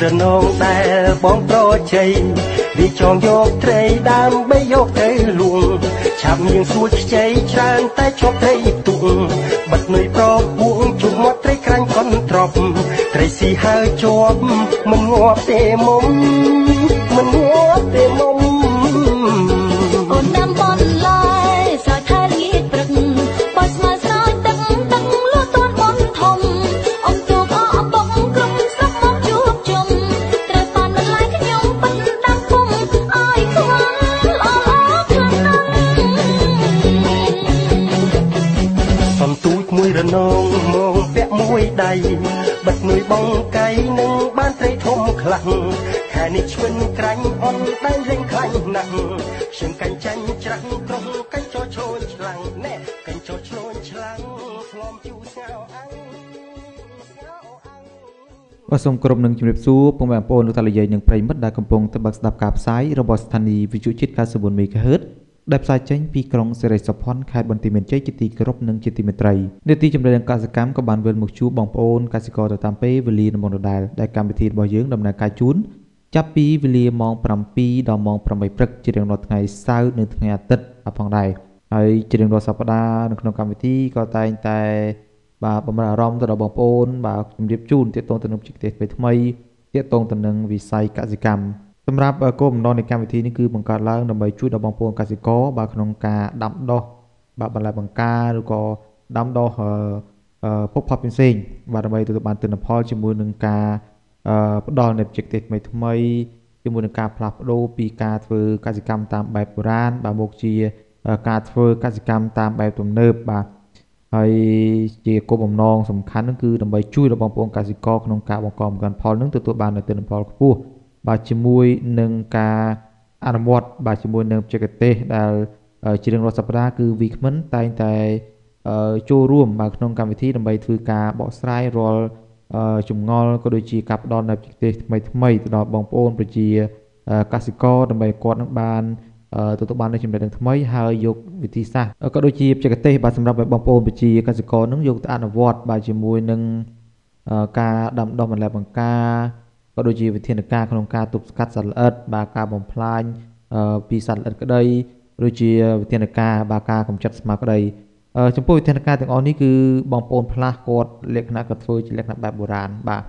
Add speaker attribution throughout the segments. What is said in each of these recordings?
Speaker 1: មួយរនងដែលបងប្រជ័យវាចងយកត្រីដើម្បីយកទៅលួងឆាប់ញៀងសួចខ្ចីច្រើនតែជាប់ត្រីទុកបាត់នុយប្រពួងជុំមាត់ត្រីក្រាញ់កុនត្រប់ត្រីស៊ីហើយជាប់មិនងាប់ទេមុំមិនងាប់ទេមុំ
Speaker 2: បិទមួយបង
Speaker 1: កៃនឹងបានត្រីធំខ្លាំងខែនេះឆ្វិនក្រាញ់អន់ដែលលេងខ្លាញ់ណាស់ខ្ញុំកាញ់ចាញ់ច្រាក់ក្រុងកាញ់ចោឈួនឆ្លាំងណែកាញ់ចោឈ្នួនឆ្លាំងធ្លំជូស្ងោអាំងស្ងោអាំង
Speaker 3: បាទសូមគោរពនឹងជម្រាបសួរពុកម៉ែបងប្អូនលោកតាលោកយាយនិងប្រិយមិត្តដែលកំពុងទៅបើកស្ដាប់ការផ្សាយរបស់ស្ថានីយ៍វិទ្យុជាតិ94 MHz ដែលផ្សាយចេញពីក្រុងសេរីសុផុនខេត្តបន្ទាយមានជ័យជាទីគោរពនិងជាទីមេត្រីនេតិជំនាញកសិកម្មក៏បានវិលមកជួបបងប្អូនកសិករទៅតាមពេលវេលាដំណដដែលដែលកម្មវិធីរបស់យើងដំណើរការជូនចាប់ពីវេលាម៉ោង7ដល់ម៉ោង8ព្រឹកជារៀងរាល់ថ្ងៃសៅរ៍និងថ្ងៃអាទិត្យផងដែរហើយជារៀងរាល់សប្តាហ៍នៅក្នុងកម្មវិធីក៏តែងតែបាទបំរើអារម្មណ៍ទៅដល់បងប្អូនបាទជំរាបជូនទាក់ទងទៅនឹងបច្ចេកទេសថ្មីៗទាក់ទងទៅនឹងវិស័យកសិកម្ម សម្រាប់គោលបំណងនៃកម្មវិធីនេះគឺបង្កើតឡើងដើម្បីជួយដល់បងប្អូនកសិករបាទក្នុងការដាំដុះបាទបន្លែបង្ការឬក៏ដាំដុះពុកផាត់ផ្សេងៗបាទដើម្បីទទួលបានទិន្នផលជាមួយនឹងការផ្ដល់នូវបច្ចេកទេសថ្មីថ្មីជាមួយនឹងការផ្លាស់ប្ដូរពីការធ្វើកសិកម្មតាមបែបបុរាណបាទមកជាការធ្វើកសិកម្មតាមបែបទំនើបបាទហើយជាគោលបំណងសំខាន់នោះគឺដើម្បីជួយដល់បងប្អូនកសិករក្នុងការបង្កបង្កើនផលនឹងទទួលបាននូវទិន្នផលខ្ពស់ បាទជាមួយនឹងការអនុវត្តបាទជាមួយនឹងបច្ចេកទេសដែលជារៀងរាល់សប្តាហ៍គឺវីគ្មិនតែងតែចូលរួមបាទក្នុងកម្មវិធីដើម្បីធ្វើការបកស្រាយរាល់ចម្ងល់ក៏ដូចជាការផ្ដល់នូវបច្ចេកទេសថ្មីថ្មីទៅដល់បងប្អូនប្រជាកសិករដើម្បីគាត់នឹងបានទទួលបាននូវចំណេះដឹងថ្មីហើយយកវិធីសាស្ត្រក៏ដូចជាបច្ចេកទេសបាទសម្រាប់បងប្អូនប្រជាកសិករនឹងយកទៅអនុវត្តបាទជាមួយនឹងការដាំដុះបន្លែបង្ការ ក៏ដូចជាវិធានការក្នុងការទប់ស្កាត់សត្វល្អិតបាទការបំផ្លាញពីសត្វល្អិតក្តីឬជាវិធានការបាទការកម្ចាត់ស្មៅក្តីចំពោះវិធានការទាំងអស់នេះគឺបងប្អូនផ្លាស់គាត់លក្ខណៈគាត់ធ្វើជាលក្ខណៈបែបបុរាណបាទ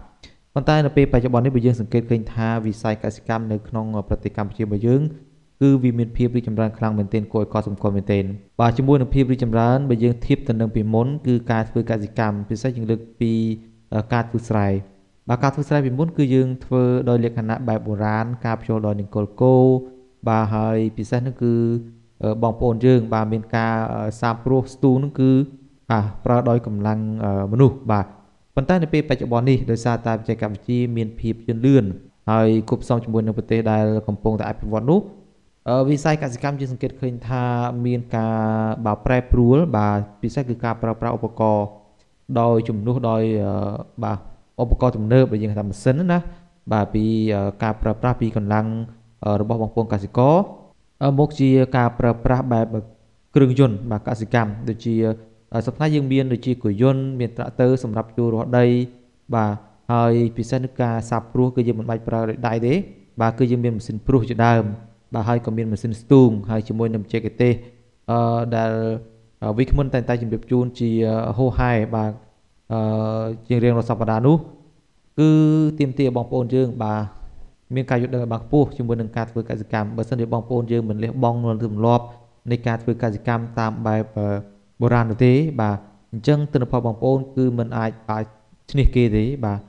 Speaker 3: ប៉ុន្តែនៅពេលបច្ចុប្បន្ននេះបើយើងសង្កេតឃើញថាវិស័យកសិកម្មនៅក្នុងប្រទេសកម្ពុជារបស់យើងគឺវាមានភាពរីកចម្រើនខ្លាំងមែនទែនគួរឲ្យកត់សម្គាល់មែនទែនបាទជាមួយនឹងភាពរីកចម្រើនបើយើងធៀបទៅនឹងពីមុនគឺការធ្វើកសិកម្មពិសេសយើងលើកពីការធ្វើស្រែ បាទការធ្វើស្រែពីមុនគឺយើងធ្វើដោយលក្ខណៈបែបបុរាណការភ្ជួរដោយនឹងគល់គោបាទហើយពិសេសនោះគឺបងប្អូនយើង បាទមានការសាបព្រោះស្ទូងនោះគឺបាទប្រើដោយកម្លាំងមនុស្សបាទប៉ុន្តែនៅពេលបច្ចុប្បន្ននេះដោយសារតែបច្ចេកវិទ្យាមានភាពជឿនលឿនហើយគប់ផ្សំជាមួយនឹងប្រទេសដែលកំពុងតែអភិវឌ្ឍនោះវិស័យកសិកម្មយើងសង្កេតឃើញថាមានការបាទប្រែប្រួលបាទពិសេសគឺការប្រើប្រាស់ឧបករណ៍ដោយជំនួសដោយបាទ ឧបករណ៍ទំនើបដែលយើងហៅថាម៉ាស៊ីនណាបាទពីការប្រើប្រាស់ពីកម្លាំងរបស់បងប្អូនកសិករមកជាការប្រើប្រាស់បែបគ្រឿងយន្តបាទកសិកម្មដូចជាសប្តាហ៍យើងមានដូចជាគុយយន្តមានត្រាក់ទ័រសម្រាប់ជួររាស់ដីបាទហើយពិសេសនឹងការសាបព្រោះគឺយើងមិនបាច់ប្រើដៃទេបាទគឺយើងមានម៉ាស៊ីនព្រោះជាដើមបាទហើយក៏មានម៉ាស៊ីនស្ទូងហើយជាមួយនឹងបច្ចេកទេសអឺដែលវិក្កាមិនតែងតែជម្រាបជូនជាហូហែបាទ អឺជារៀងរាល់សប្តាហ៍នោះគឺទៀមទាបងប្អូនយើងបាទមានការយល់ដឹងឲ្យបានខ្ពស់ជាមួយនឹងការធ្វើកសិកម្មបើសិនជាបងប្អូនយើងមិនលះបង់នៅទម្លាប់នៃការធ្វើកសិកម្មតាមបែបបុរាណនោះទេបាទអញ្ចឹងទិន្នផលបងប្អូនគឺមិនអាចអាចឈ្នះគេទេបាទ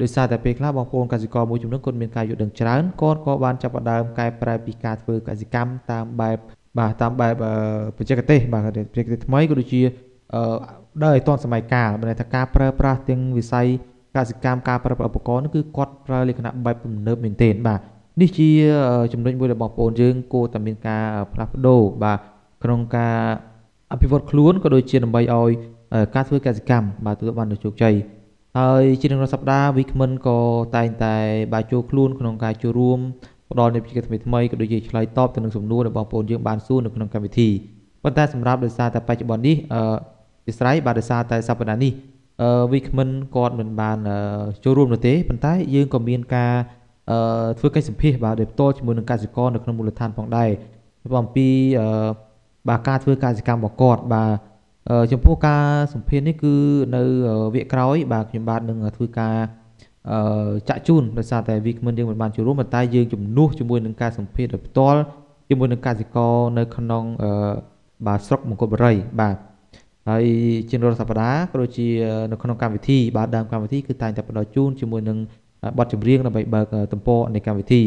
Speaker 3: ដោយសារតែពេលខ្លះបងប្អូនកសិករមួយចំនួនគាត់មានការយល់ដឹងច្រើនគាត់ក៏បានចាប់ផ្ដើមកែប្រែពីការធ្វើកសិកម្មតាមបែបបាទតាមបែបបច្ចេកទេសបាទបច្ចេកទេសថ្មីក៏ដូចជាអឺ ដើរឲ្យទាន់សម័យកាលមានន័យថាការប្រើប្រាស់ទាំងវិស័យកសិកម្មការប្រើប្រាស់ឧបករណ៍នោះគឺគាត់ប្រើលក្ខណៈបែបទំនើបមែនទែនបាទនេះជាចំណុចមួយដែលបងប្អូនយើងគួរតែមានការផ្លាស់ប្ដូរបាទក្នុងការអភិវឌ្ឍខ្លួនក៏ដូចជាដើម្បីឲ្យការធ្វើកសិកម្មបាទទទួលបានជោគជ័យហើយជារៀងរាល់សប្តាហ៍ Weekman ក៏តែងតែបាទចូលខ្លួនក្នុងការចូលរួមផ្ដល់នូវវិជ្ជាថ្មីថ្មីក៏ដូចជាឆ្លើយតបទៅនឹងសំណួរដែលបងប្អូនយើងបានសួរនៅក្នុងកម្មវិធីប៉ុន្តែសម្រាប់ដោយសារតែបច្ចុប្បន្ននេះអឺ ពិស្រ័យបាទដោយសារតែសប្តាហ៍នេះ
Speaker 4: អឺវិក្មិនគាត់មិនបានអឺចូលរួមនោះទេប៉ុន្តែយើងក៏មានការអឺធ្វើកិច្ចសម្ភាសបាទដោយផ្ទាល់ជាមួយនឹងកសិករនៅក្នុងមូលដ្ឋានផងដែរអំពីអឺបាទការធ្វើកសិកម្មរបស់គាត់បាទអឺចំពោះការសម្ភាសនេះគឺនៅវគ្គក្រោយ បាទខ្ញុំបាទនឹងធ្វើការអឺចាក់ជូនដោយសារតែវិក្មិនយើងមិនបានចូលរួមប៉ុន្តែយើងជំនួសជាមួយនឹងការសម្ភាសដោយផ្ទាល់ជាមួយនឹងកសិករនៅក្នុងអឺបាទស្រុកមង្គលបុរីបាទ ហើយជារាល់សប្តាហ៍ក៏ដូចជានៅក្នុងកម្មវិធីបាទដើមកម្មវិធីគឺតែងតែផ្ដល់ជូនជាមួយនឹងបទចម្រៀងដើម្បីបើកទំព័រនៃកម្មវិធី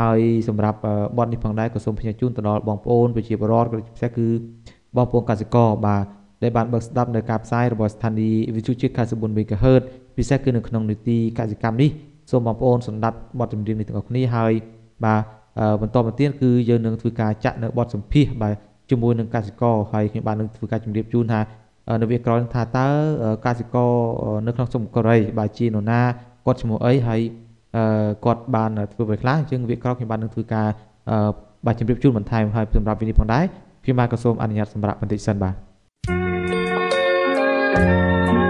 Speaker 4: ហើយសម្រាប់បទនេះផងដែរក៏សូមផ្ញើជូនទៅដល់បងប្អូនប្រជាពលរដ្ឋក៏ពិសេសគឺបងប្អូនកសិករបាទដែលបានបើកស្ដាប់នៅការផ្សាយរបស់ស្ថានីយ៍វិទ្យុជាតិ94 MHz ពិសេសគឺនៅក្នុងនីតិកសិកម្មនេះសូមបងប្អូនសម្ដាប់បទចម្រៀងនេះទាំងអស់គ្នាហើយបាទបន្តមកទៀតគឺយើងនឹងធ្វើការចាក់នៅបទសម្ភាសបាទ ជាមួយនឹងកសិករហើយខ្ញុំបាននឹងធ្វើការជម្រាបជូនថានៅវាក្រោយថាតើកសិករនៅក្នុងស្រុកកូរ៉េបាទជានរណាគាត់ឈ្មោះអីហើយគាត់បានធ្វើអ្វីខ្លះអញ្ចឹងវាក្រោយខ្ញុំបាននឹងធ្វើការបាទជម្រាបជូនបន្ថែមហើយសម្រាប់វិនិច្ឆ័យផងដែរខ្ញុំបាទក៏សូមអនុញ្ញាតសម្រាប់បន្តិចសិនបាទ thank you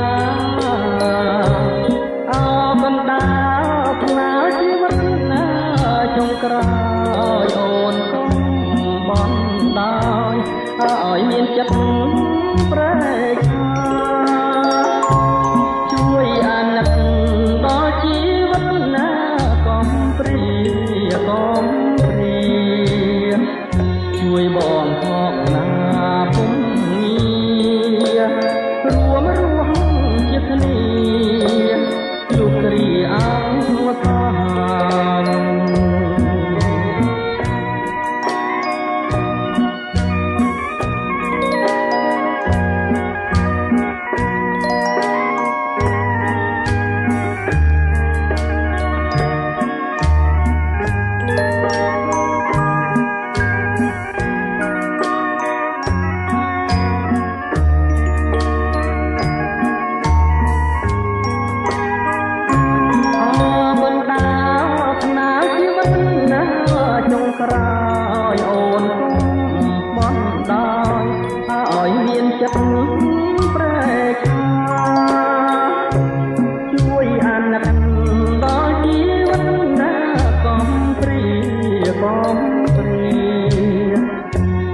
Speaker 1: បំព្រា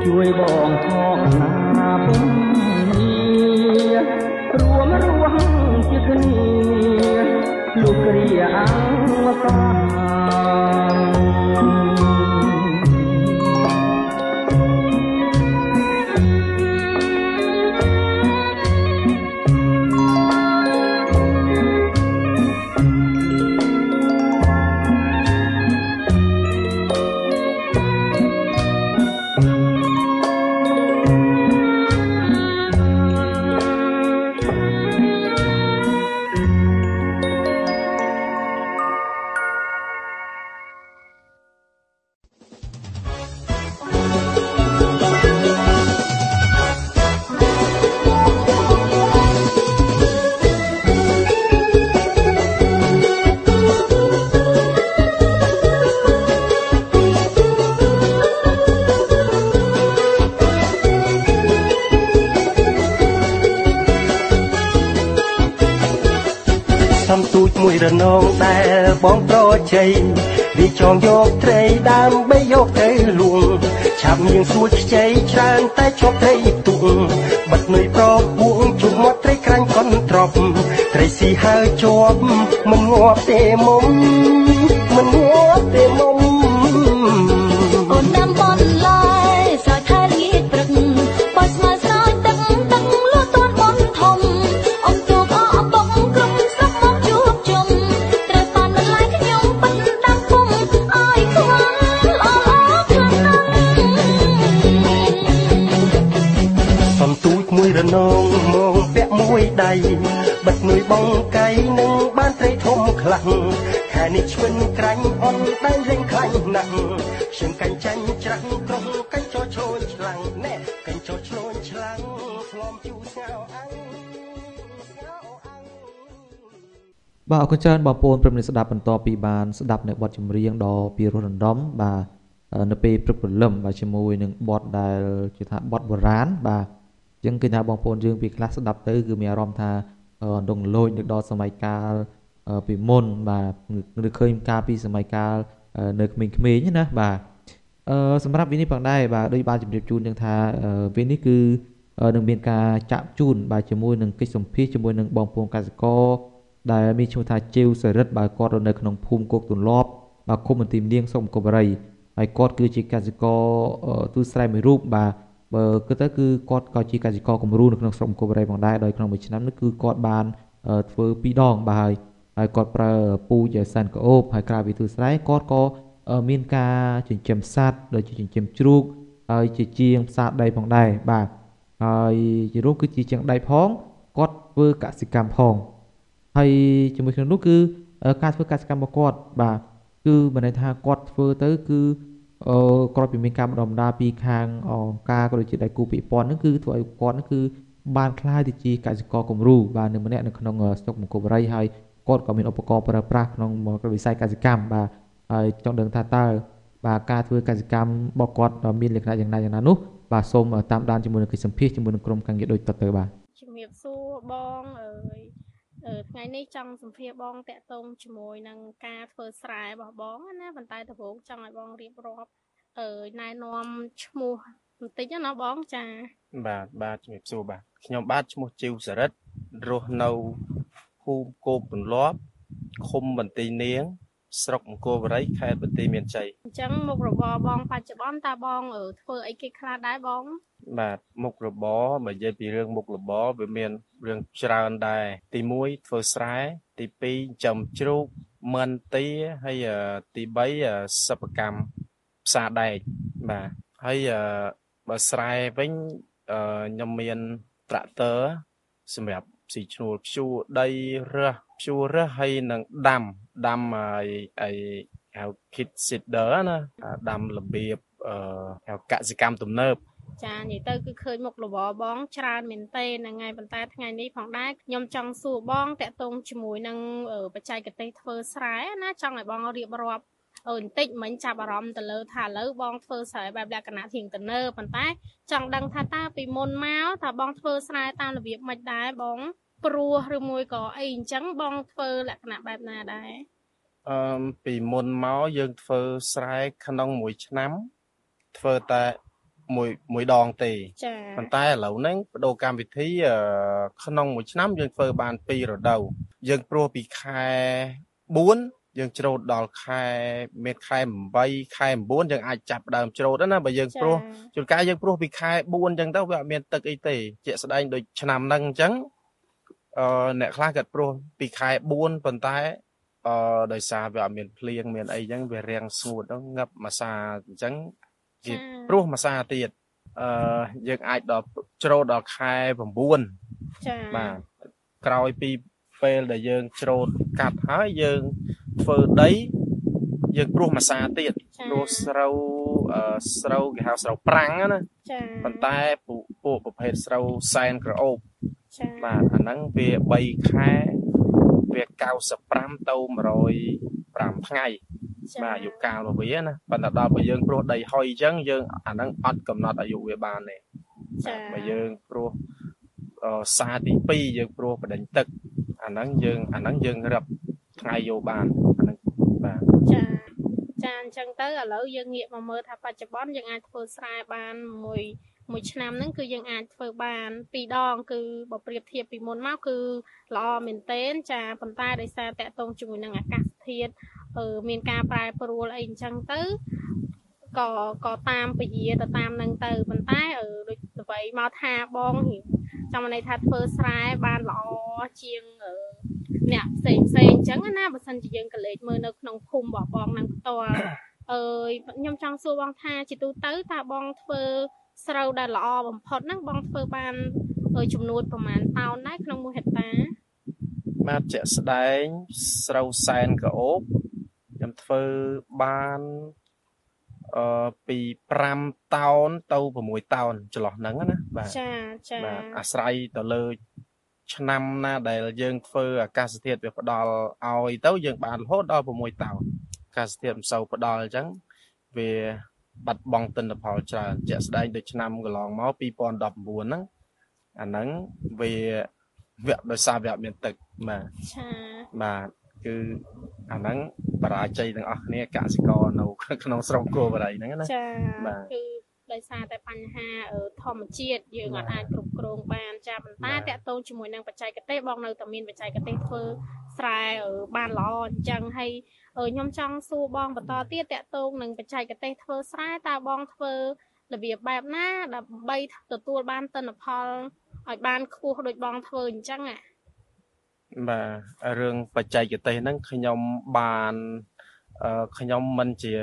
Speaker 1: ជួយបងផងណាពឹងញារួមរស់ជាគ្នា
Speaker 2: លោកគ្រាអង្គសា បិ
Speaker 1: ទមួយបងកៃនឹងបានត្រីធំខ្លាំងខែនេះឆ្វិនក្រាញ់អន់ដៃលេងខ្លាញ់ណាស់ខ្ញុំកាញ់ចាញ់ច្រាំងក្រុមកាញ់ចោឈ្លូនឆ្លាំងណែកាញ់ចោឈ្លូនឆ្លាំងឆ្លំជូរស្ងោអងស្ងោអង
Speaker 3: បាទអរគុណច្រើនបងប្អូនព្រមនេះស្ដាប់បន្តពីបានស្ដាប់នៅបទចម្រៀងដ៏ពីរោះរណ្ដំបាទអឺនៅពេលព្រឹកព្រលឹមបាទជាមួយនឹងបទដែលជាថាបទបុរាណបាទអញ្ចឹងគឺថាបងប្អូនយើងពីខ្លះស្ដាប់ទៅគឺមានអារម្មណ៍ថាអឺដងលោចនឹកដល់សម័យកាលអឺពីមុនបាទឬឃើញកាលពីសម័យកាលអឺនៅក្មេងៗណាបាទអឺសម្រាប់វីនេះផងដែរបាទដូចបានជម្រាបជូនចឹងថាអឺវីនេះគឺអឺនឹងមានការចាក់ជូនបាទជាមួយនឹងកិច្ចសម្ភាសជាមួយនឹងបងប្អូនកសិករដែលមានឈ្មោះថាជេវសរិទ្ធបើគាត់រស់នៅក្នុងភូមិគោកទន្លាប់បាទឃុំបន្ទាយនាងស្រុកកបរីហើយគាត់គឺជាកសិករអឺទូស្រែមួយរូបបាទ បើគិតទៅគឺគាត់ក៏ជាកសិករគំរូនៅក្នុងស្រុកកបរីផងដែរដោយក្នុងមួយឆ្នាំនេះគឺគាត់បានអឺធ្វើពីរដងបាទហើយហើយគាត់ប្រើពូជសាន់ក្អូបហើយក្រៅពីទូស្រែគាត់ក៏អឺមានការចិញ្ចឹមសត្វដូចជាចិញ្ចឹមជ្រូកហើយជាជាងផ្សារដីផងដែរបាទហើយជារួមគឺជាជាងដីផងគាត់ធ្វើកសិកម្មផងហើយជាមួយគ្នានោះគឺអឺការធ្វើកសិកម្មរបស់គាត់បាទគឺមិនន័យថាគាត់ធ្វើទៅគឺ អឺក្រោយពីមានការបណ្ដុះបណ្ដាលពីខាងអង្គការក៏ដូចជាដៃគូពាក់ព័ន្ធហ្នឹងគឺធ្វើឲ្យគាត់ហ្នឹងគឺបានក្លាយទៅជាកសិករគំរូបាទនៅម្នាក់នៅក្នុងអឺស្រុកមង្គលបុរីហើយគាត់ក៏មានឧបករណ៍ប្រើប្រាស់ក្នុងវិស័យកសិកម្មបាទហើយចង់ដឹងថាតើបាទការធ្វើកសិកម្មរបស់គាត់មានលក្ខណៈយ៉ាងណាយ៉ាងណានោះបាទសូមតាមដានជាមួយនឹងកិច្ចសម្ភាសជាមួយនឹងក្រុមការងារដូចតទៅបាទ
Speaker 5: ជំរាបសួរបងអើយអឺ ថ្ងៃនេះចង់សម្ភាសបងតាក់ទងជាមួយនឹងការធ្វើស្រែរបស់បងណាប៉ុន្តែដំបូងចង់ឲ្យបងរៀបរាប់អើយណែនាំឈ្មោះបន្តិចណាបងចា
Speaker 6: បាទបាទជំរាបសួរបាទខ្ញុំបាទឈ្មោះជីវសរិទ្ធរស់នៅភូមិគោកទន្លាប់ឃុំបន្ទាយនាង ស្រុកអង្គរបរីខេត្តបន្ទាយមានជ័យ
Speaker 5: អញ្ចឹងមុខរបរបងបច្ចុប្បន្នតើបងអឺធ្វើអីគេខ្លះដែរបង
Speaker 6: បាទមុខរបរបើនិយាយពីរឿងមុខរបរវាមានរឿងច្រើនដែរទី1ធ្វើស្រែទី2ចិញ្ចឹមជ្រូកមិនទាហើយអឺទី3អឺសិប្បកម្មផ្សារដែកបាទហើយអឺបើស្រែវិញអឺខ្ញុំមានត្រាក់ទ័រសម្រាប់ស៊ីឈ្នួលភ្ជួរដីរើសភ្ជួររើសហើយនឹងដាំដាំហើយហើយហៅ kit seeder ណាអាដាំរបៀបអឺហៅកសិកម្មទំនើប
Speaker 5: ចានិយាយទៅគឺឃើញមុខរបរបងច្រើនមែនទេហ្នឹងហើយប៉ុន្តែថ្ងៃនេះផងដែរខ្ញុំចង់សួរបងតាក់ទងជាមួយនឹងអឺបច្ចេកទេសធ្វើស្រែណាចង់ឲ្យបងរៀបរាប់អឺបន្តិចមិញចាប់អារម្មណ៍ទៅលើថាឥឡូវបងធ្វើស្រែបែបលក្ខណៈធៀងទៅនើប៉ុន្តែចង់ដឹងថាតើពីមុនមកតើបងធ្វើស្រែតាមរបៀបម៉េចដែរបងព្រោះឬមួយក៏អីអញ្ចឹងបងធ្វើលក្ខណៈបែបណាដែរ
Speaker 6: អឺពីមុនមកយើងធ្វើស្រែក្នុងមួយឆ្នាំធ្វើតែ មួយមួយដងទេ
Speaker 5: ចា
Speaker 6: ប៉ុន្តែឥឡូវហ្នឹងបដូរកម្មវិធីអឺក្នុងមួយឆ្នាំយើងធ្វើបាន2រដូវយើងព្រោះពីខែ4យើងច្រូតដល់ខែមានខែ8ខែ9យើងអាចចាប់ផ្ដើមច្រូតហើយណាបើយើងព្រោះជួនកាលយើងព្រោះពីខែ4អញ្ចឹងទៅវាអត់មានទឹកអីទេជាក់ស្ដែងដូចឆ្នាំហ្នឹងអញ្ចឹងអឺអ្នកខ្លះគាត់ព្រោះពីខែ4ប៉ុន្តែអឺដោយសារវាអត់មានភ្លៀងមានអីអញ្ចឹងវារាំងស្ងួតហ្នឹងងាប់មួយសាអញ្ចឹង គេព្រោះមួយសាទៀតអឺយើងអាចដល់ច្រូតដល់ខែ9
Speaker 5: ចា
Speaker 6: បាទក្រោយពីពេលដែលយើងច្រូតកាត់ហើយយើងធ្វើដីយើងព្រោះមួយសាទៀតព្រោះស្រូវអឺស្រូវគេហៅស្រូវប្រាំងណា
Speaker 5: ចា
Speaker 6: ប៉ុន្តែពួកពួកប្រភេទស្រូវសែនក្រអូប
Speaker 5: ចា
Speaker 6: បាទអាហ្នឹងវា3ខែវា95ទៅ105ថ្ងៃ
Speaker 5: ចា
Speaker 6: បាទអាយុកាលរបស់វាណាប៉ុន្តែដល់បើយើងព្រោះដីហុយអញ្ចឹងយើងអាហ្នឹងអត់កំណត់អាយុវាបានទេ
Speaker 5: ចា
Speaker 6: បើយើងព្រោះអឺសាទី2យើងព្រោះបដិញទឹកអាហ្នឹងយើងអាហ្នឹងយើងរឹបថ្ងៃយកបានអាហ្នឹងបាទ
Speaker 5: ចាចាអញ្ចឹងទៅឥឡូវយើងងាកមកមើលថាបច្ចុប្បន្នយើងអាចធ្វើស្រែបានមួយមួយឆ្នាំហ្នឹងគឺយើងអាចធ្វើបានពីរដង គឺបើប្រៀបធៀបពីមុនមកគឺល្អមែនទែនចាប៉ុន្តែដោយសារតកតងជាមួយនឹងអាកាសធាតុអឺ មានការប្រែប្រួលអីអញ្ចឹងទៅក៏ក៏តាមពជាទៅតាមនឹងទៅប៉ុន្តែអឺដូចអ្វីមកថាបងរៀងចង់ន័យថាធ្វើស្រែបានល្អជាងអឺអ្នកផ្សេងផ្សេងអញ្ចឹងណាបើសិនជាយើងក៏លេចមើលនៅក្នុងភូមិរបស់បងនឹងផ្ទាល់អើយខ្ញុំចង់សួរបងថាជាទូទៅតើបងធ្វើស្រូវដែលល្អបំផុតហ្នឹងបងធ្វើបានចំនួនប្រមាណតោនដែរក្នុង1ហិកតា
Speaker 6: បាទជាក់ស្ដែងស្រូវសែនកោប ខ្ញុំធ្វើបានអឺពី5តោនទៅ6តោនចន្លោះហ្នឹងណាបាទ
Speaker 5: ចាចា
Speaker 6: បាទអាស្រ័យទៅលើឆ្នាំណាដែលយើងធ្វើអាកាសធាតុវាផ្ដល់ឲ្យទៅយើងបានរហូតដល់6តោនអាកាសធាតុមិនសូវផ្ដល់អញ្ចឹងវាបាត់បង់ទិន្នផលច្រើនជាក់ស្ដែងដូចឆ្នាំកន្លងមក2019ហ្នឹងអាហ្នឹងវាវគ្គដោយសារវគ្គមានទឹកបាទ
Speaker 5: ចា
Speaker 6: បាទ គឺអាហ្នឹងបរាជ័យទាំងអស់គ្នាកសិករនៅក្នុងស្រុកគោបរីហ្នឹងណា
Speaker 5: ចា
Speaker 6: បាទ
Speaker 5: គឺដោយសារតែបញ្ហាអឺធម្មជាតិយើងអត់អាចគ្រប់គ្រងបានចាប៉ុន្តែ
Speaker 6: បាទ
Speaker 5: តកតងជាមួយនឹងបច្ចេកទេសបងនៅតែមានបច្ចេកទេសធ្វើស្រែអឺបានល្អអញ្ចឹងហើយអឺខ្ញុំចង់សួរបងបន្តទៀតតកតងនឹងបច្ចេកទេសធ្វើស្រែតើបងធ្វើរបៀបបែបណាដើម្បីទទួលបានទិន្នផលឲ្យបានខ្ពស់ដូចបងធ្វើអញ្ចឹងអា
Speaker 6: បាទរឿងបច្ចេកទេសហ្នឹងខ្ញុំបានអឺខ្ញុំមិនជា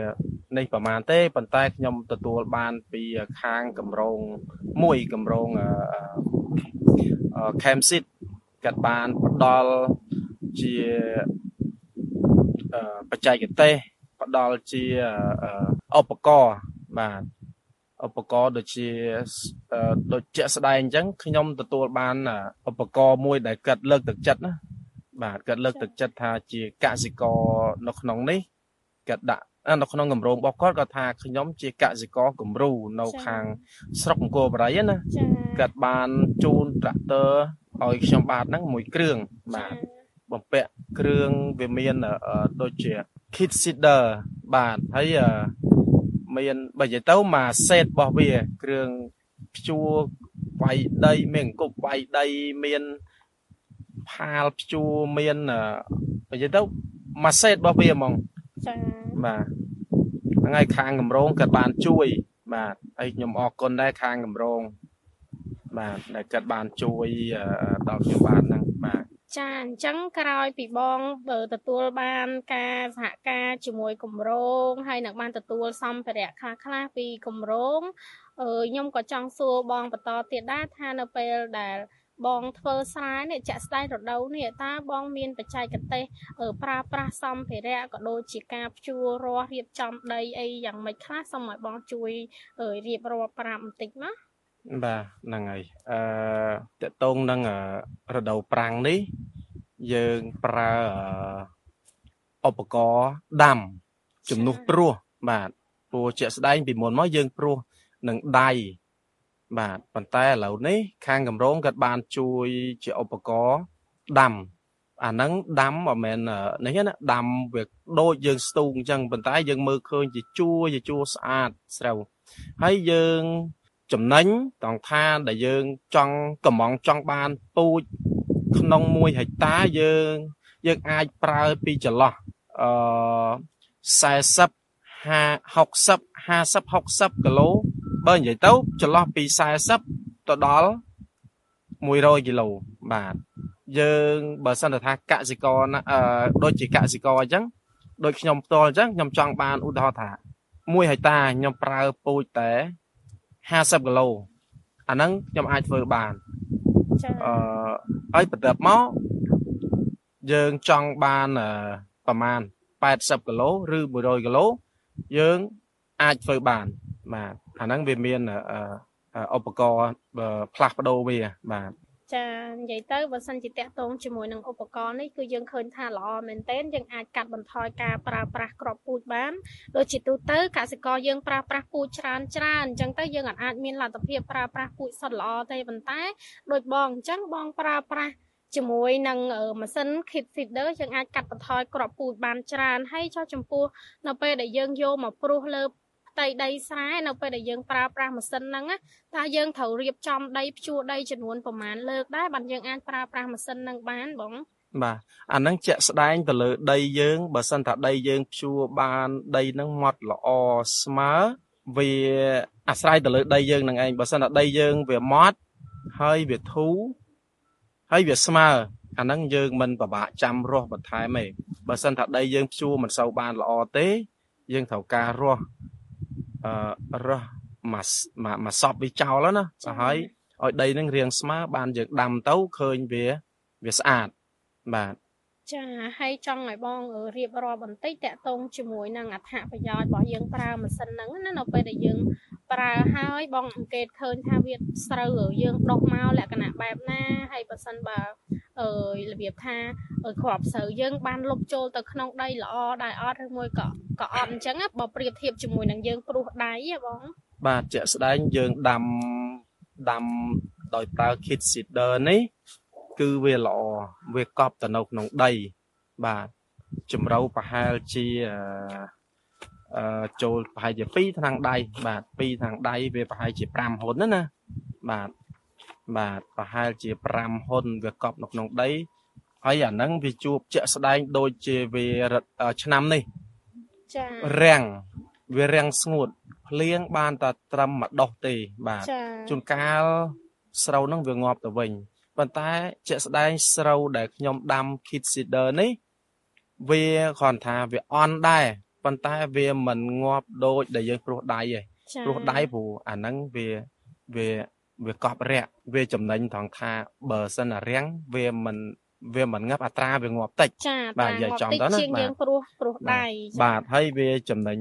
Speaker 6: នេះប្រហែលទេប៉ុន្តែខ្ញុំទទួលបានពីខាងកម្រងមួយកម្រងអឺអឺ Camsit គាត់បានផ្ដល់ជាអឺបច្ចេកទេសផ្ដល់ជាអឺឧបករណ៍បាទ ឧបករណ៍ដូចជាអឺដូចជាក់ស្ដែងអញ្ចឹងខ្ញុំទទួលបានឧបករណ៍មួយដែលគាត់លើកទឹកចិត្តណាបាទគាត់លើកទឹកចិត្តថាជាកសិករនៅក្នុងនេះគាត់ដាក់អានៅក្នុងកម្រងរបស់គាត់គាត់ថាខ្ញុំជាកសិករគំរូនៅខាងស្រុកអង្គរបរិយណា
Speaker 5: ចា
Speaker 6: គាត់បានជូនត្រាក់ទ័រឲ្យខ្ញុំបាទហ្នឹងមួយគ្រឿងបាទបំពាក់គ្រឿងវាមានអឺដូចជា kit seeder បាទហើយអឺ មានបើនិយាយទៅមួយសេតរបស់វា គ្រឿងព្យួរវាយដីមានអង្គប់វាយដីមានផាលព្យួរមានអឺបើនិយាយទៅមួយសេតរបស់វាហ្មង
Speaker 5: ចា
Speaker 6: បាទហ្នឹងហើយខាងកម្រងគាត់បានជួយ បាទហើយខ្ញុំអរគុណដែរខាងកម្រងបាទដែលគាត់បានជួយអឺដល់ខ្ញុំបាទហ្នឹងបាទ
Speaker 5: ចាអញ្ចឹងក្រោយពីបងបើទទួលបានការសហការជាមួយគម្រោងហើយនឹងបានទទួលសម្ភារៈខ្លះខ្លះៗពីគម្រោងអឺខ្ញុំក៏ចង់សួរបងបន្តទៀតដែរថានៅពេលដែលបងធ្វើស្រែនេះចាក់ស្ដែងរដូវនេះតើបងមានបច្ចេកទេសអឺប្រើប្រាស់សម្ភារៈក៏ដូចជាការភ្ជួររាស់រៀបចំដីអីយ៉ាងម៉េចខ្លះសូមឲ្យបងជួយអឺរៀបរាប់ប្រាប់បន្តិចណា
Speaker 6: បាទហ្នឹងហើយអឺតកតងនឹងអឺរដូវប្រាំងនេះ យើងប្រើអឺឧបករណ៍ដាំជំនួសព្រោះបាទព្រោះជាក់ស្ដែងពីមុនមកយើងព្រោះនឹងដៃបាទប៉ុន្តែឥឡូវនេះ ខាងកម្រងគាត់បានជួយជាឧបករណ៍ដាំអាហ្នឹងដាំមិនមែននេះទេណាដាំវាដូចយើងស្ទូងអញ្ចឹងប៉ុន្តែយើងមើលឃើញជាជួរជាជួរស្អាតស្រូវហើយយើង ចំណេញតង់ថាដែលយើងចង់កំងចង់បានពូជក្នុង1ហិកតាយើងយើងអាចប្រើពីចន្លោះអឺ40 50 50 60គីឡូបើនិយាយទៅចន្លោះពី40ទៅដល់100គីឡូបាទយើងបើសិនទៅថាកសិករណាអឺដូចជាកសិករអញ្ចឹងដូចខ្ញុំផ្ទាល់អញ្ចឹងខ្ញុំចង់បានឧទាហរណ៍ថា1ហិកតាខ្ញុំប្រើពូជតែ 50គីឡូអាហ្នឹងខ្ញុំអាចធ្វើបាន
Speaker 5: ចា
Speaker 6: អឺហើយបន្ទាប់មកយើងចង់បានអឺប្រមាណ80គីឡូឬ100គីឡូយើងអាចធ្វើបានបាទអាហ្នឹងវាមានអឺអឺឧបករណ៍អឺផ្លាស់ប្ដូរវាបាទ
Speaker 5: ចានិយាយទៅបើសិនជាតាក់ទងជាមួយនឹងឧបករណ៍នេះគឺយើងឃើញថាល្អមែនទែនយើងអាចកាត់បន្ថយការប្រើប្រាស់គ្រាប់ពូជបានដូចជាទូទៅកសិករយើងប្រើប្រាស់ពូជច្រើនច្រើនអញ្ចឹងទៅយើងអាចមានលទ្ធភាពប្រើប្រាស់ពូជសុទ្ធល្អទេប៉ុន្តែដូចបងអញ្ចឹងបងប្រើប្រាស់ជាមួយនឹងម៉ាស៊ីន kit feeder យើងអាចកាត់បន្ថយគ្រាប់ពូជបានច្រើនហើយចុះចំពោះនៅពេលដែលយើងយកមកព្រុសលើ ផ្ទៃដីស្រែនៅពេលដែលយើងប្រើប្រាស់ម៉ាស៊ីនហ្នឹងតើយើងត្រូវរៀបចំដីភ្ជួរដីចំនួនប្រមាណលើកដែរបានយើងអាចប្រើប្រាស់ម៉ាស៊ីនហ្នឹងបានបង
Speaker 6: បាទអាហ្នឹងជាក់ស្ដែងទៅលើដីយើងបើសិនថាដីយើងភ្ជួរបានដីហ្នឹងម៉ត់ល្អស្មើវាអាស្រ័យទៅលើដីយើងនឹងឯងបើសិនថាដីយើងវាម៉ត់ហើយវាធូរហើយវាស្មើអាហ្នឹងយើងមិនពិបាកចាំរស់បន្ថែមទេបើសិនថាដីយើងភ្ជួរមិនសូវបានល្អទេ យើងត្រូវការរស់អឺ រស់មួយមួយសពវាចោលណាហើយឲ្យដីនឹងរាងស្មើបានយើងដាំទៅឃើញវាវាស្អាតបាទ
Speaker 5: ចាហើយចង់ឲ្យបងរៀបរាប់បន្តិចតកតងជាមួយនឹងអត្ថប្រយោជន៍របស់យើងប្រើម៉ាស៊ីនហ្នឹងណានៅពេលដែលយើងប្រើហើយបងអង្កេតឃើញថាវាស្រូវយើងដុះមកលក្ខណៈបែបណាហើយបើសិនបើ អឺរបៀបថាគ្រាប់ស្រូវយើង បានលុបចូលទៅក្នុងដីល្អដែរអត់ឬមួយក៏ក៏អត់អញ្ចឹងបើប្រៀបធៀបជាមួយនឹងយើងព្រុសដៃហ៎បង
Speaker 6: បាទជាក់ស្ដែងយើងដាំដាំដោយប្រើ kit seeder នេះ គឺវាល្អវាកប់ទៅនៅក្នុងដី បាទជំរៅប្រហែលជាអឺចូលប្រហែលជា2ថ្នាំងដៃបាទ2ថ្នាំងដៃវាប្រហែលជា5ហ៊ុនណាណាបាទ បាទប្រហែលជា5ហ៊ុនវាកប់នៅក្នុងដីហើយអាហ្នឹងវាជួបជាក់ស្ដែងដូចជាវាឆ្នាំនេះ
Speaker 5: ចា
Speaker 6: រាំងវារាំងស្ងួតភ្លៀងបានតែត្រឹមមួយដោះទេបាទជួនកាលស្រូវហ្នឹងវាងាប់ទៅវិញប៉ុន្តែជាក់ស្ដែងស្រូវដែលខ្ញុំដាំ kit seeder នេះវាគ្រាន់ថាវាអន់ដែរប៉ុន្តែវាមិនងាប់ដូចដែលយើងព្រោះដៃឯងព្រោះដៃព្រោះអាហ្នឹងវាវា វាកប់រាក់វាចំណេញត្រង់ថាបើសិនរាំងវាមិនវាមិនងាប់អត្រាវាងាប់តិច
Speaker 5: បាទនិយាយចំទៅណាបាទយើងព្រោះព្រោះដៃ
Speaker 6: បាទហើយវាចំណេញ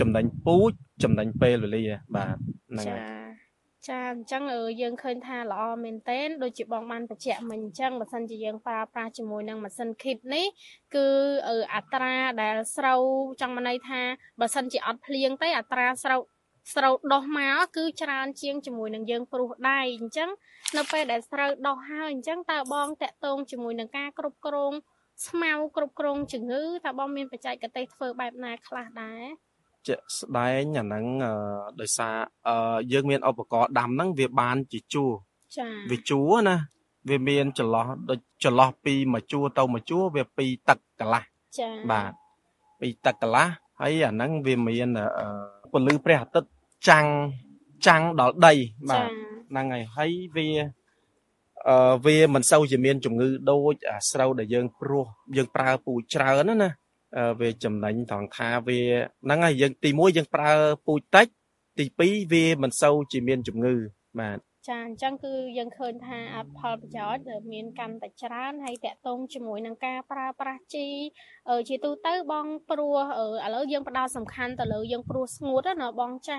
Speaker 6: ចំណេញពូជចំណេញពេលវេលាបាទ
Speaker 5: ហ្នឹងហើយចាអញ្ចឹងយើងឃើញថាល្អមែនទែនដូចជាបងបានបញ្ជាក់មិញអញ្ចឹងបើសិនជាយើងប្រើប្រាស់ជាមួយនឹងម៉ាស៊ីន kit នេះគឺអត្រាដែលស្រូវចង់មកន័យថាបើសិនជាអត់ភ្លៀងទេអត្រាស្រូវ ស្រូវដុះមកគឺច្រើនជាងជាមួយនឹងយើងព្រុសដៃអញ្ចឹងនៅពេលដែលស្រូវដុះហើយអញ្ចឹងតើបងតាក់ទងជាមួយនឹងការគ្រប់គ្រងស្មៅគ្រប់គ្រងជំងឺតើបងមានបច្ចេកទេសធ្វើបែបណាខ្លះដែរ
Speaker 6: ជាក់ស្ដែងអាហ្នឹងដោយសារយើងមានឧបករណ៍ដាំហ្នឹងវាបានជាជួរ
Speaker 5: ចា
Speaker 6: វាជួរណាវាមានចន្លោះដូចចន្លោះពីមួយជួរទៅមួយជួរវាពីទឹកកន្លះ
Speaker 5: ចា
Speaker 6: បាទពីទឹកកន្លះហើយអាហ្នឹងវាមានពន្លឺព្រះអាទិត្យ ចាំងចាំងដល់ដីបាទហ្នឹងហើយហើយវាអឺវាមិនសូវជាមានជំងឺដូចអាស្រូវដែលយើងព្រោះយើងប្រើពូជច្រើនណាណាវាចំណេញត្រង់ថាវាហ្នឹងហើយយើងទី1យើងប្រើពូជតិចទី2វាមិនសូវជាមានជំងឺបាទ
Speaker 5: ចាអញ្ចឹងគឺយើងឃើញថាផលប្រយោជន៍មានកាន់តែច្រើនហើយតកតងជាមួយនឹងការប្រើប្រាស់ជីជាទូទៅបងព្រោះឥឡូវយើងផ្ដោតសំខាន់ទៅលើយើងព្រោះស្ងួតណាបងចា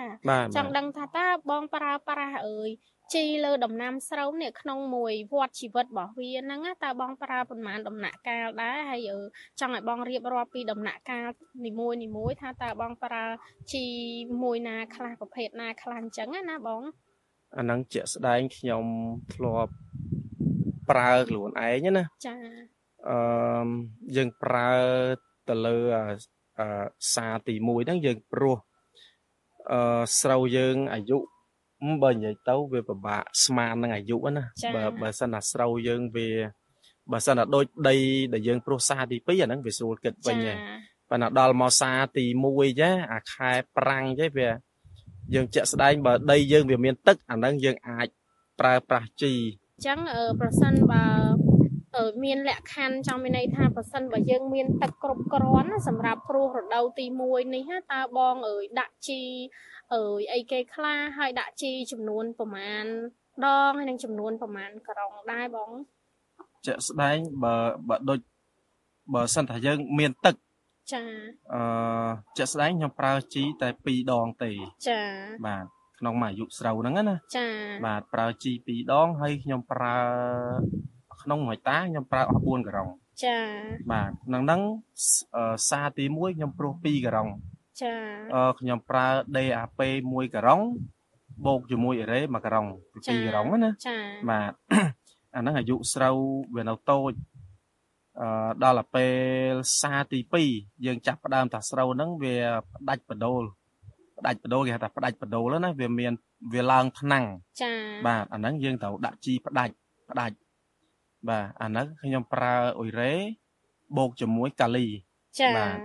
Speaker 5: ចង់ដឹងថាតើបងប្រើប្រាស់អើយជីលើដំណាំស្រូវនេះក្នុងមួយវត្តជីវិតរបស់វាហ្នឹងតើបងប្រើប្រមាណដំណាក់កាលដែរហើយចង់ឲ្យបងរៀបរាប់ពីដំណាក់កាលនីមួយនីមួយថាតើបងប្រើជីមួយណាខ្លះប្រភេទណាខ្លះអញ្ចឹងណាបង
Speaker 6: អាហ្នឹងជាក់ស្ដែងខ្ញុំធ្លាប់ប្រើខ្លួនឯងណា
Speaker 5: ចា
Speaker 6: អឺយើងប្រើទៅលើសាទី1ហ្នឹងយើងព្រោះអឺស្រូវយើងអាយុបើនិយាយទៅវាពិបាកស្មាននឹងអាយុណាបើបើសិនថាស្រូវយើងវាបើសិនថាដូចដីដែលយើងព្រោះសាទី2អាហ្នឹងវាស្រួលគិតវិញហើយបើណាដល់មកសាទី1ចាអាខែប្រាំងចេះវា យើងជាក់ស្ដែងបើដីយើងវាមានទឹកអាហ្នឹងយើងអាចប្រើប្រាស់ជី
Speaker 5: អញ្ចឹងប្រសិនបើមានលក្ខខណ្ឌចង់មានន័យថាប្រសិនបើយើងមានទឹកគ្រប់គ្រាន់សម្រាប់ព្រោះរដូវទី1នេះតើបងអើយដាក់ជីអើយអីគេខ្លះហើយដាក់ជីចំនួនប្រមាណដងហើយនឹងចំនួនប្រមាណក្រុងដែរបង
Speaker 6: ជាក់ស្ដែងបើបើដូចបើសិនថាយើងមានទឹក
Speaker 5: ចា
Speaker 6: អឺជាក់ស្ដែងខ្ញុំប្រើជីតែ2ដងទេ
Speaker 5: ចា
Speaker 6: បាទក្នុងមួយអាយុស្រូវហ្នឹងណា
Speaker 5: ចា
Speaker 6: បាទប្រើជី2ដងហើយខ្ញុំប្រើក្នុងមួយតាខ្ញុំប្រើអស់4ការ៉ុង
Speaker 5: ចា
Speaker 6: បាទក្នុងហ្នឹងសាទី1ខ្ញុំព្រោះ2ការ៉ុង
Speaker 5: ចា
Speaker 6: អឺខ្ញុំប្រើ DAP 1ការ៉ុងបូកជាមួយអេរ៉េ1ការ៉ុង2ការ៉ុងណា
Speaker 5: ចា
Speaker 6: បាទអាហ្នឹងអាយុស្រូវវានៅតូចអឺ ដល់ទៅពេលសាទី2យើងចាប់ផ្ដើមថាស្រូវហ្នឹងវាផ្ដាច់បដូលផ្ដាច់បដូលគេហៅថាផ្ដាច់បដូលណាវាមានវាឡើងថ្នាំង
Speaker 5: ចា
Speaker 6: បាទអាហ្នឹងយើងត្រូវដាក់ជីផ្ដាច់ផ្ដាច់បាទអាហ្នឹងខ្ញុំប្រើអ៊ុយរ៉េបូកជាមួយកាលី
Speaker 5: ចា
Speaker 6: បាទ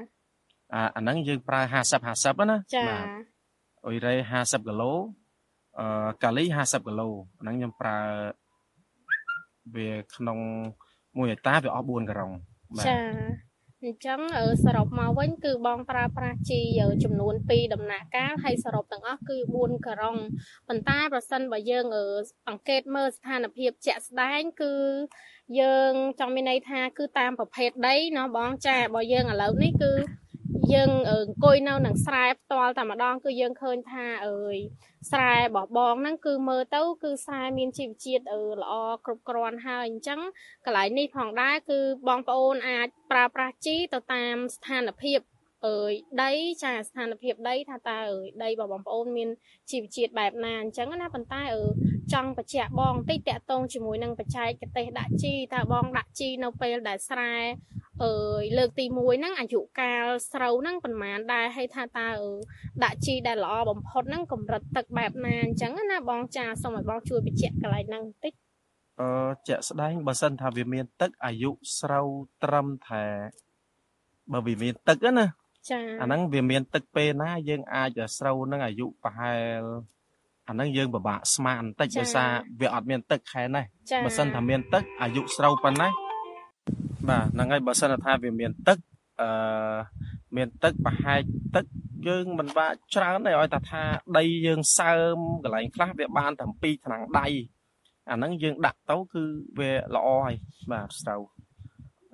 Speaker 6: អាអាហ្នឹងយើងប្រើ50 50ណា
Speaker 5: ចា
Speaker 6: បាទអ៊ុយរ៉េ50គីឡូអឺកាលី50គីឡូអាហ្នឹងខ្ញុំប្រើវាក្នុង មួយអត្តាវាអស់4ការុងបាទ
Speaker 5: ចាអញ្ចឹងសរុបមកវិញគឺបងប្រើប្រាស់ជីចំនួន2ដំណាក់កាលហើយសរុបទាំងអស់គឺ4ការុងប៉ុន្តែប្រសិនបើយើងអង្កេតមើលស្ថានភាពជាក់ស្ដែងគឺយើងចង់មានន័យថាគឺតាមប្រភេទដីណាបងចាបើយើងឥឡូវនេះគឺ យើងអឺអង្គុយនៅនឹងស្រែផ្ទាល់តែម្ដង គឺយើងឃើញថាអើយស្រែរបស់បងហ្នឹងគឺមើលទៅ គឺស្រែមានជីវជាតិអឺល្អគ្រប់គ្រាន់ហើយអញ្ចឹងកន្លែងនេះផងដែរគឺបងប្អូនអាចប្រើប្រាស់ជីទៅតាមស្ថានភាពអើយដីចាស្ថានភាពដីថាតើអើយដីរបស់បងប្អូនមានជីវជាតិបែបណាអញ្ចឹងណាប៉ុន្តែអឺចង់បញ្ជាក់បងបន្តិចតាក់ទងជាមួយនឹងបច្ចេកទេសដាក់ជីតើបងដាក់ជីនៅពេលដែលស្រែ អើយលើកទី1ហ្នឹងអាយុកាលស្រូវហ្នឹងប្រហែលដែរហើយថាតើអឺដាក់ជីដែលល្អបំផុតហ្នឹងកម្រិតទឹកបែបណាអញ្ចឹងណាបងចាសូមឲ្យបងជួយបញ្ជាក់កន្លែងហ្នឹងបន្តិច
Speaker 6: អឺជាក់ស្ដែងបើសិនថាវាមានទឹកអាយុស្រូវត្រឹមថាបើវាមានទឹកហ្នឹងណា
Speaker 5: ចា
Speaker 6: អាហ្នឹងវាមានទឹកពេលណាយើងអាចស្រូវហ្នឹងអាយុប្រហែលអាហ្នឹងយើងពិបាកស្មានបន្តិចដោយសារវាអត់មានទឹកខែនេះ
Speaker 5: ចា
Speaker 6: បើសិនថាមានទឹកអាយុស្រូវប៉ុណ្ណេះ បាទហ្នឹងហើយបើសិនថាវាមានទឹកអឺមានទឹកប្រហែលទឹកយើងមិនបាក់ច្រើនទេឲ្យតែថាដីយើងសើមកន្លែងខ្លះវាបានតែ2ថ្នាំងដៃអាហ្នឹងយើងដាក់ទៅគឺវាល្អហើយបាទស្រូវ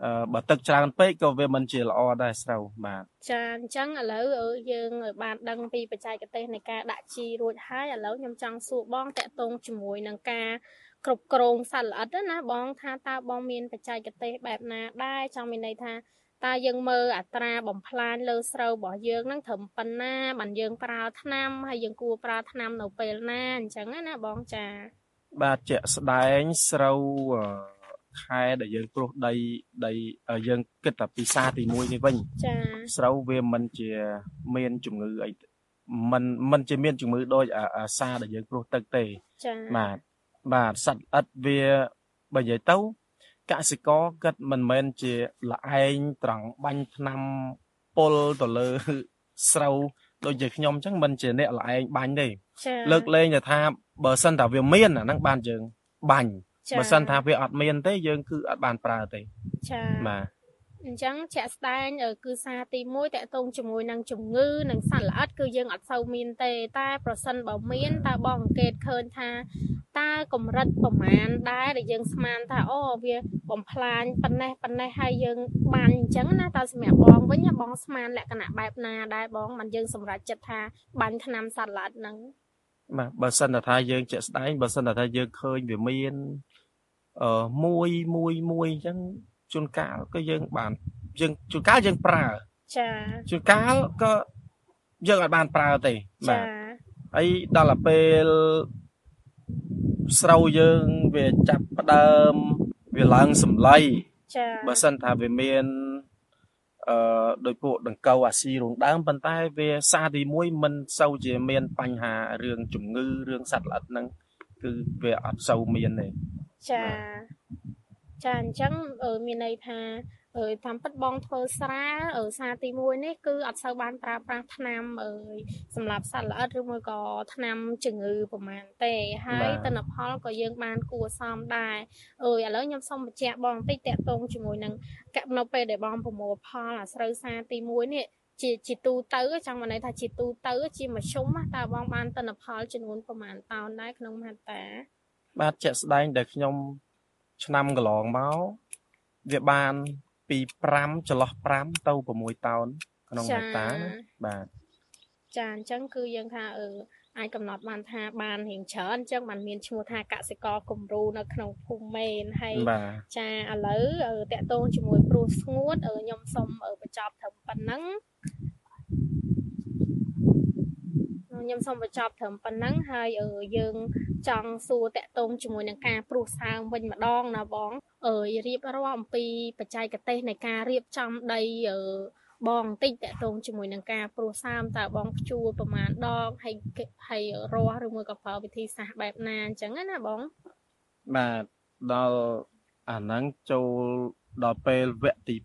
Speaker 6: អឺបើទឹកច្រើនពេកក៏វាមិនជាល្អដែរស្រូវបាទ
Speaker 5: ចាអញ្ចឹងឥឡូវអឺយើងបានដឹងពីបច្ចេកទេសនៃការដាក់ជីរួចហើយឥឡូវខ្ញុំចង់សួរបងតកតងជាមួយនឹងការ គ្រប់គ្រងសត្វល្អិតណាបង ថាតើបងមានបច្ចេកទេសបែបណាដែរចង់មានន័យថាតើយើងមើលអត្រាបំផ្លាញលើស្រូវរបស់យើងហ្នឹងត្រឹមប៉ុណ្ណាបានយើងប្រើថ្នាំហើយយើងគួរប្រើថ្នាំនៅពេលណាអញ្ចឹងណាបងចា
Speaker 6: បាទជាក់ស្ដែងស្រូវអឺខែដែលយើងព្រោះដីដីអឺយើងគិតតែពីសាទី1នេះវិញ
Speaker 5: ចា
Speaker 6: ស្រូវវាមិនជាមានជំងឺអីមិនមិនជាមានជំងឺដូចអាអាសាដែលយើងព្រោះទឹកទេ
Speaker 5: ចា
Speaker 6: បាទ បាទសត្វល្អិតវាបើនិយាយទៅកសិករគាត់មិនមែនជាលឯងត្រង់បាញ់ថ្នាំពុលទៅលើស្រូវដូចជាខ្ញុំអញ្ចឹងមិនជាអ្នកលឯងបាញ់ទេ
Speaker 5: ចា
Speaker 6: លើកលែងតែថាបើសិនថាវាមានអាហ្នឹងបានយើងបាញ់
Speaker 5: ចា
Speaker 6: បើសិនថាវាអត់មានទេយើងគឺអត់បានប្រើទេ
Speaker 5: ចា
Speaker 6: បាទ
Speaker 5: អញ្ចឹងជាក់ស្ដែងអឺគឺសារទី1តកតងជាមួយនឹងជំងឺនិងសត្វល្អិតគឺយើងអត់សូវមានទេតែប្រសិនបើមានតើបងអង្កេតឃើញថាតើកម្រិតប្រមាណដែរដែលយើងស្មានថាអូវាបំផ្លាញប៉ុណ្ណេះប៉ុណ្ណេះហើយយើងបានអញ្ចឹងណាតើសម្រាប់បងវិញណាបងស្មានលក្ខណៈបែបណាដែរបងមិនយើងសម្រេចចិត្តថាបាញ់ថ្នាំសត្វល្អិតហ្នឹង
Speaker 6: បាទបើសិនថាយើងជាក់ស្ដែងបើសិនថាយើងឃើញវាមានអឺមួយមួយមួយអញ្ចឹង ជួនកាលក៏យើងបានយើងជួនកាលយើងប្រើ
Speaker 5: ចា
Speaker 6: ជួនកាលក៏យើងអត់បានប្រើទេបា
Speaker 5: ចា
Speaker 6: ទហើយដល់ទៅពេលស្រូវយើងវាចាប់ផ្ដើមវាឡើងសម្លៃ
Speaker 5: ចា
Speaker 6: បើសិនថាវាមានអឺដោយពួកដង្កូវអាស៊ីរងដើមប៉ុន្តែវាសារទី1មិនសូវជាមានបញ្ហារឿងជំងឺរឿងសត្វល្អិតហ្នឹងគឺវាអត់សូវមានទេ
Speaker 5: ចា ចាអញ្ចឹងអឺមានន័យថាអឺតាមពិតបងធ្វើស្រែអឺសារទី1នេះគឺអត់សូវបានប្រើប្រាស់ថ្នាំអឺសម្រាប់សត្វល្អិតឬមួយក៏ថ្នាំជំងឺប្រហែលទេហើយទិន្នផលក៏យើងបានគួរសមដែរអឺឥឡូវខ្ញុំសូមបញ្ជាក់បងបន្តិចតាក់ទងជាមួយនឹងកនៅពេលដែលបងប្រមូលផលអាស្រូវសារទី1នេះជាជាទូទៅចង់មកន័យថាជាទូទៅ ជាមធ្យមណាតើបងបានទិន្នផលចំនួនប្រហែលតោនដែរក្នុងមហត្តា
Speaker 6: បាទជាក់ស្ដែងដែលខ្ញុំ ឆ្នាំកន្លងមកវាបានពី5ចន្លោះ5ទៅ6តោនក្នុងហិកតាណាបាទ
Speaker 5: ចាអញ្ចឹងគឺយើងថាអឺអាចកំណត់បានថាបានរៀងច្រើនអញ្ចឹងបានមានឈ្មោះថាកសិករគំរូនៅក្នុងភូមិមេនហើយ
Speaker 6: បាទ
Speaker 5: ចាឥឡូវអឺតកតងជាមួយព្រោះស្ងួតអឺខ្ញុំសូមអឺបញ្ចប់ត្រឹមប៉ុណ្ណឹង ខ្ញុំខ្ញុំសូមបញ្ចប់ត្រឹមប៉ុណ្ណឹងហើយអឺយើងចង់សួរតាក់ទងជាមួយនឹងការព្រោះសើមវិញម្ដងណាបងអើយរៀបរាប់អំពីបច្ចេកទេសនៃការរៀបចំដីអឺបងបន្តិចតាក់ទងជាមួយនឹងការព្រោះសើមតើបងភ្ជួរប្រមាណដងហើយហើយរាស់ឬមួយក៏ប្រើវិធីសាស្ត្របែបណាអញ្ចឹងណាបង
Speaker 6: បាទដល់អាហ្នឹងចូលដល់ពេលវគ្គទី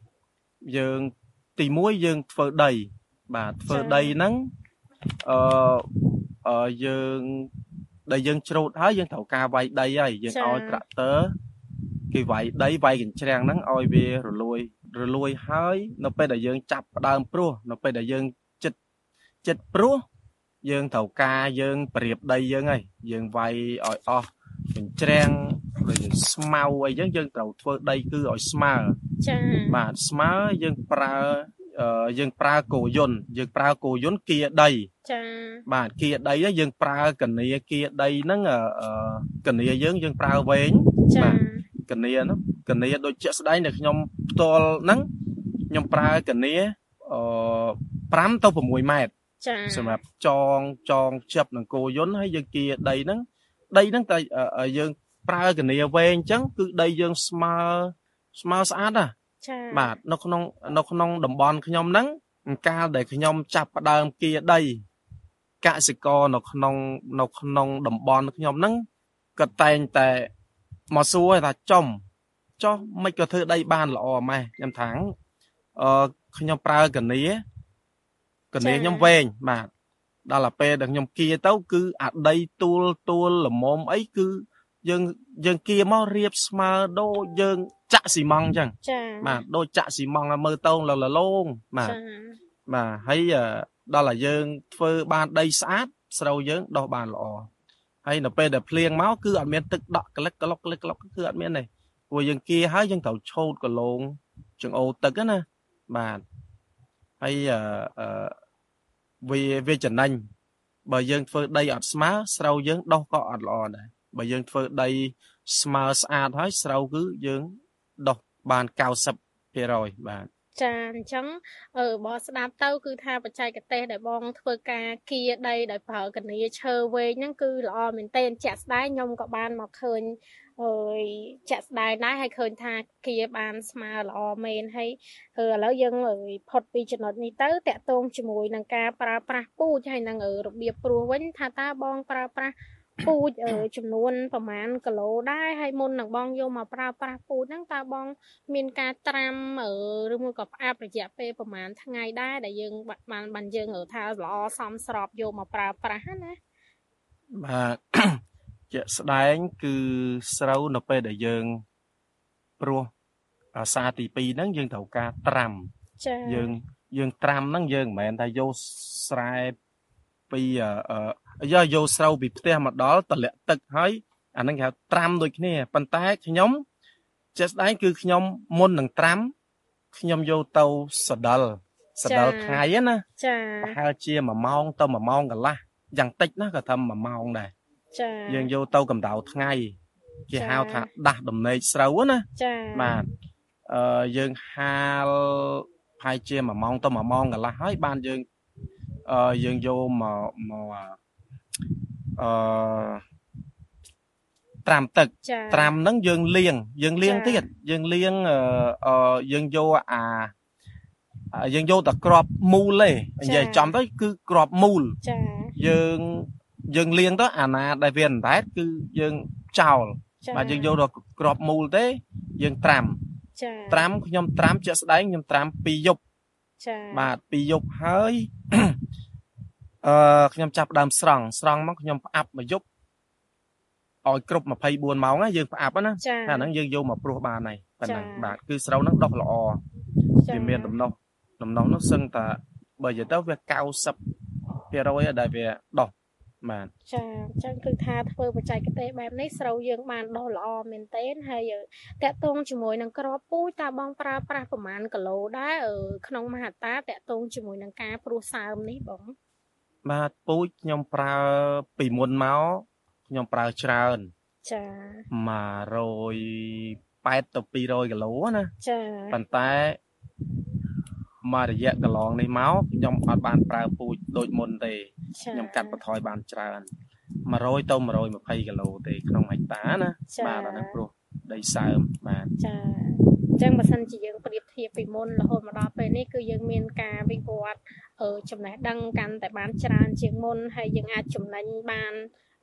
Speaker 6: 2យើងទី1យើងធ្វើដី បាទធ្វើដីហ្នឹង អឺអឺយើងដែលយើងច្រូតហើយយើងត្រូវការវាយដីហើយយើងឲ្យត្រាក់ទ័រគេវាយដីវាយកញ្ច្រាំងហ្នឹងឲ្យវារលួយរលួយហើយនៅពេលដែលយើងចាប់ផ្ដើមព្រោះនៅពេលដែលយើងចិត្តចិត្តព្រោះយើងត្រូវការយើងប្រៀបដីយើងហើយយើងវាយឲ្យអស់កញ្ច្រាំងឬស្មៅអីចឹងយើងត្រូវធ្វើដីគឺឲ្យស្មើ
Speaker 5: ចា៎
Speaker 6: បាទស្មើយើងប្រើអឺ យើងប្រើគោយន្តយើងប្រើគោយន្តគៀដី
Speaker 5: ចា៎
Speaker 6: បាទគៀដីហ្នឹងយើងប្រើកនីគៀដីហ្នឹងអឺអឺកនីយើងយើងប្រើវែង
Speaker 5: ចា
Speaker 6: បាទ៎កនីហ្នឹងកនីដូចជាក់ស្ដែងដែលខ្ញុំផ្ទាល់ហ្នឹងខ្ញុំប្រើកនីអឺ5ទៅ6ម៉ែត្រ
Speaker 5: ចា៎
Speaker 6: សម្រាប់ចងចងជាប់នឹងគោយន្តហើយយើងគៀដីហ្នឹងដីហ្នឹងតែអឺយើងប្រើកនីវែងអញ្ចឹងគឺដីយើងស្មើស្មើស្អាតណា
Speaker 5: ចា៎
Speaker 6: បាទនៅក្នុងនៅក្នុងតំបន់ខ្ញុំហ្នឹងកាលដែលខ្ញុំចាប់ផ្ដើមគៀដីកសិករនៅក្នុងនៅក្នុងតំបន់ខ្ញុំហ្នឹងក៏តែងតែមកសួរថាចំចុះមិនក៏ធ្វើដីបានល្អម៉េះខ្ញុំថាអឺខ្ញុំប្រើកនីកនីខ្ញុំវែងបាទដល់ទៅពេលដែលខ្ញុំគៀទៅគឺអាដីទួលទួលល្មមអីគឺ យើងយើងគៀមករៀបស្មើដូចយើងចាក់ស៊ីម៉ង់អញ្ចឹង
Speaker 5: ចា៎
Speaker 6: បាទដូចចាក់ស៊ីម៉ង់ឲ្យមើលតោងលលលងបាទ
Speaker 5: ចា៎
Speaker 6: បាទហើយអឺដល់តែយើងធ្វើបានដីស្អាតស្រូវយើងដុះបានល្អហើយនៅពេលដែលភ្លៀងមកគឺអត់មានទឹកដក់ក្លឹកក្លុកក្លឹកក្លុកគឺអត់មានទេព្រោះយើងគៀហើយយើងត្រូវឆូតកលងចង្អូរទឹកហ្នឹងណាបាទហើយអឺអឺវាវាចំណេញបើយើងធ្វើដីអត់ស្មើស្រូវយើងដុះក៏អត់ល្អដែរ បើយើងធ្វើដីស្មើស្អាតហើយស្រូវគឺយើងដុះបាន90%បាទ
Speaker 5: ចាអញ្ចឹងអឺបើស្ដាប់ទៅគឺថាបច្ចេកទេសដែលបងធ្វើការគៀដីដោយប្រើកនីឈើវែងហ្នឹងគឺល្អមែនទែនជាក់ស្ដែងខ្ញុំក៏បានមកឃើញអើយជាក់ស្ដែងដែរហើយឃើញថាគៀបានស្មើល្អមែនហើយអឺឥឡូវយើងអើយផុតពីចំណុចនេះទៅតកតងជាមួយនឹងការប្រើប្រាស់ពូជហើយនឹងអឺរបៀបព្រោះវិញថាតើបងប្រើប្រាស់ ពូជអឺចំនួនប្រហែលគីឡូដែរហើយមុននឹងបងយកមកប្រើប្រាស់ពូជហ្នឹងតើបង មានការត្រាំអឺឬមួយក៏ផ្អាប់រយៈពេលប្រហែលថ្ងៃដែរដែលយើងបាត់បានបានយើងអឺថាល្អសមស្របយកមកប្រើប្រាស់ហ្នឹងណា
Speaker 6: បាទជាក់ស្ដែងគឺស្រូវនៅពេលដែលយើងព្រោះអាសាទី2ហ្នឹងយើងត្រូវការត្រាំ
Speaker 5: ចា
Speaker 6: យើងយើងត្រាំហ្នឹងយើងមិនមែនថាយកស្រែពី អឺអឺយកយកស្រូវពីផ្ទះមកដល់តម្លាក់ទឹកហើយអាហ្នឹងគេហៅត្រាំដូចគ្នាប៉ុន្តែខ្ញុំជាក់ស្ដែងគឺខ្ញុំមុននឹងត្រាំខ្ញុំយកទៅសដិលសដិលថ្ងៃហ្នឹងណា
Speaker 5: ចា
Speaker 6: ប្រហែលជា1ម៉ោងទៅ1ម៉ោងកន្លះយ៉ាងតិចណាក៏ថា1ម៉ោងដែរ
Speaker 5: ចា
Speaker 6: យើងយកទៅកម្ដៅថ្ងៃគេ
Speaker 5: ចា៎
Speaker 6: ហៅថាដាស់ដំណេកស្រូវណា
Speaker 5: ចា
Speaker 6: បាទអឺយើងហាលប្រហែលជា1ម៉ោងទៅ1ម៉ោងកន្លះហើយបានយើងអឺយើងយកមកមក អឺត្រាំទឹក
Speaker 5: ចា
Speaker 6: ត្រាំហ្នឹងយើងលាង យើងលាង
Speaker 5: ចា៎
Speaker 6: ទៀតយើងលាងអឺអឺយើងយកអាអាយើងយកតែក្របមូលទេនិយាយចំទៅគឺក្របមូល
Speaker 5: ចា
Speaker 6: យើងយើងលាងទៅអាណាដែលវាអណ្ដែតគឺយើងចោល
Speaker 5: ចា
Speaker 6: បាទយើងយកដល់ក្របមូលទេ យើងត្រាំ
Speaker 5: ចា
Speaker 6: ត្រាំខ្ញុំត្រាំជាក់ស្ដែងខ្ញុំត្រាំ2យប់
Speaker 5: ចា
Speaker 6: បាទ2យប់ហើយ អឺខ្ញុំចាប់ផ្ដើមស្រង់ស្រង់មកខ្ញុំផ្អាប់មួយយប់ឲ្យគ្រប់24ម៉ោងណាយើងផ្អាប់ណា
Speaker 5: ចា
Speaker 6: អាហ្នឹងយើងយកមកព្រោះបានហើយប៉ុណ្ណឹង
Speaker 5: ចា៎
Speaker 6: បាទគឺស្រូវហ្នឹងដុះល្អវាមានដំណោះដំណោះនោះសឹងតែបើនិយាយទៅវា90%ហើយដែលវាដុះបាទ
Speaker 5: ចាអញ្ចឹងគឺថាធ្វើបច្ចេកទេសបែបនេះស្រូវយើងបានដុះល្អមែនទែនហើយតកតងជាមួយនឹងក្របពូជតើបងប្រើប្រាស់ប្រមាណគីឡូដែរអឺក្នុងមហត្តាតកតងជាមួយនឹងការព្រោះសើមនេះបង
Speaker 6: បាទពូជខ្ញុំប្រើពីមុនមកខ្ញុំប្រើច្រើន
Speaker 5: ចា
Speaker 6: 180ទៅ200គីឡូណា
Speaker 5: ចា
Speaker 6: ប៉ុន្តែមករយៈកន្លងនេះមកខ្ញុំអត់បានប្រើពូជដូចមុនទេ
Speaker 5: ចា
Speaker 6: ខ្ញុំកាត់បន្ថយបានច្រើន100ទៅ120គីឡូទេក្នុងហិកតាណា
Speaker 5: ចា
Speaker 6: បាទអាហ្នឹងព្រោះដីសើមបាទ
Speaker 5: ចា អញ្ចឹងបើសិនជាយើងប្រៀបធៀបពីមុនរហូតមកដល់ពេលនេះគឺយើងមានការវិវត្តអឺចំណេះដឹងកាន់តែបានច្រើនជាងមុនហើយយើងអាចចំណេញបាន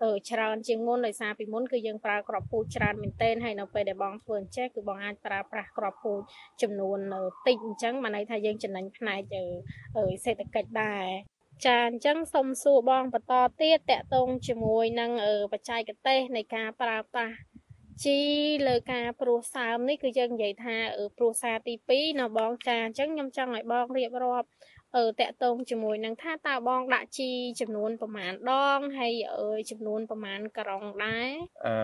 Speaker 5: អឺច្រើនជាងមុនដោយសារពីមុនគឺយើងប្រើក្របពូជច្រើនមែនទែនហើយនៅពេលដែលបងធ្វើអញ្ចេះគឺបងអាចប្រើប្រាស់ក្របពូជចំនួនអឺតិចអញ្ចឹងបានន័យថាយើងចំណេញផ្នែកអឺអឺសេដ្ឋកិច្ចដែរចាអញ្ចឹងសូមសួរបងបន្តទៀតតកតងជាមួយនឹងអឺបច្ចេកទេសនៃការប្រើប្រាស់ ជីលើការព្រោះសើមនេះគឺយើងនិយាយថាអឺព្រោះសារទី2នៅបងចាអញ្ចឹងខ្ញុំចង់ឲ្យបងរៀបរាប់អឺតកតងជាមួយនឹងថាតើបងដាក់ជីចំនួនប្រមាណដងហើយអឺចំនួនប្រមាណក្រុងដែរ
Speaker 6: អឺ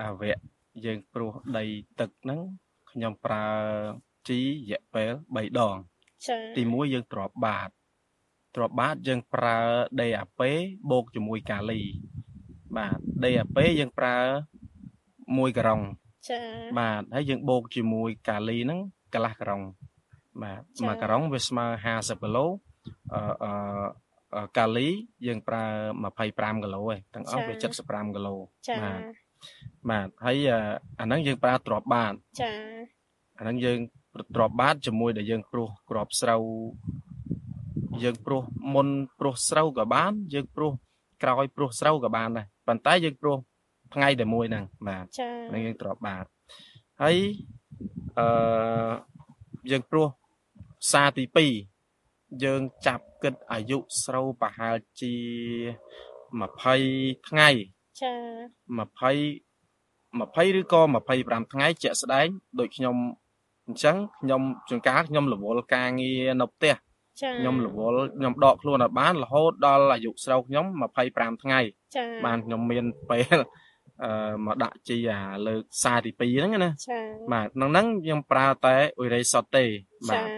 Speaker 6: អាវៈយើងព្រោះដីទឹកហ្នឹងខ្ញុំប្រើជីរយៈពេល3ដង
Speaker 5: ចា
Speaker 6: ទី1យើងទ្របបាតទ្របបាតយើងប្រើ DAP បូកជាមួយកាលីបាទ DAP យើងប្រើ 1ក្រុង
Speaker 5: ចា
Speaker 6: បាទហើយយើងបូកជាមួយកាលីហ្នឹងកន្លះក្រុងបាទ
Speaker 5: ចា៎
Speaker 6: មួយក្រុងវាស្មើ50គីឡូអឺអឺអឺកាលីយើងប្រើ25គីឡូឯងទាំងអស់វា75គីឡូ
Speaker 5: ចា
Speaker 6: បាទបាទហើយអឺអាហ្នឹងយើងប្រើទ្របបាត
Speaker 5: ចា
Speaker 6: អាហ្នឹងយើងទ្របបាតជាមួយដែលយើងព្រោះក្របស្រូវយើងព្រោះមុនព្រោះស្រូវក៏បាន យើងព្រោះក្រោយព្រោះស្រូវក៏បានដែរប៉ុន្តែយើងព្រោះ ថ្ងៃតែមួយហ្នឹងបាទ
Speaker 5: ចា
Speaker 6: ហ្នឹងយើងទ្របបាតហើយអឺយើងព្រោះសារទី2យើងចាប់គិតអាយុស្រូវប្រហែលជា20ថ្ងៃ
Speaker 5: ចា
Speaker 6: 20 20ឬក៏25ថ្ងៃជាក់ស្ដែងដូចខ្ញុំអញ្ចឹងខ្ញុំជួនកាលខ្ញុំរវល់ការងារនៅផ្ទះ
Speaker 5: ចា
Speaker 6: ខ្ញុំរវល់ខ្ញុំដកខ្លួនឲ្យបានរហូតដល់អាយុស្រូវខ្ញុំ25ថ្ងៃ
Speaker 5: ចា
Speaker 6: បានខ្ញុំមានពេលអឺ មកដាក់ជីអាលើកសារទី2ហ្នឹងណា
Speaker 5: ចា
Speaker 6: បាទក្នុងហ្នឹងខ្ញុំប្រើតែអ៊ុយរេសតទេបា
Speaker 5: ចា
Speaker 6: ទ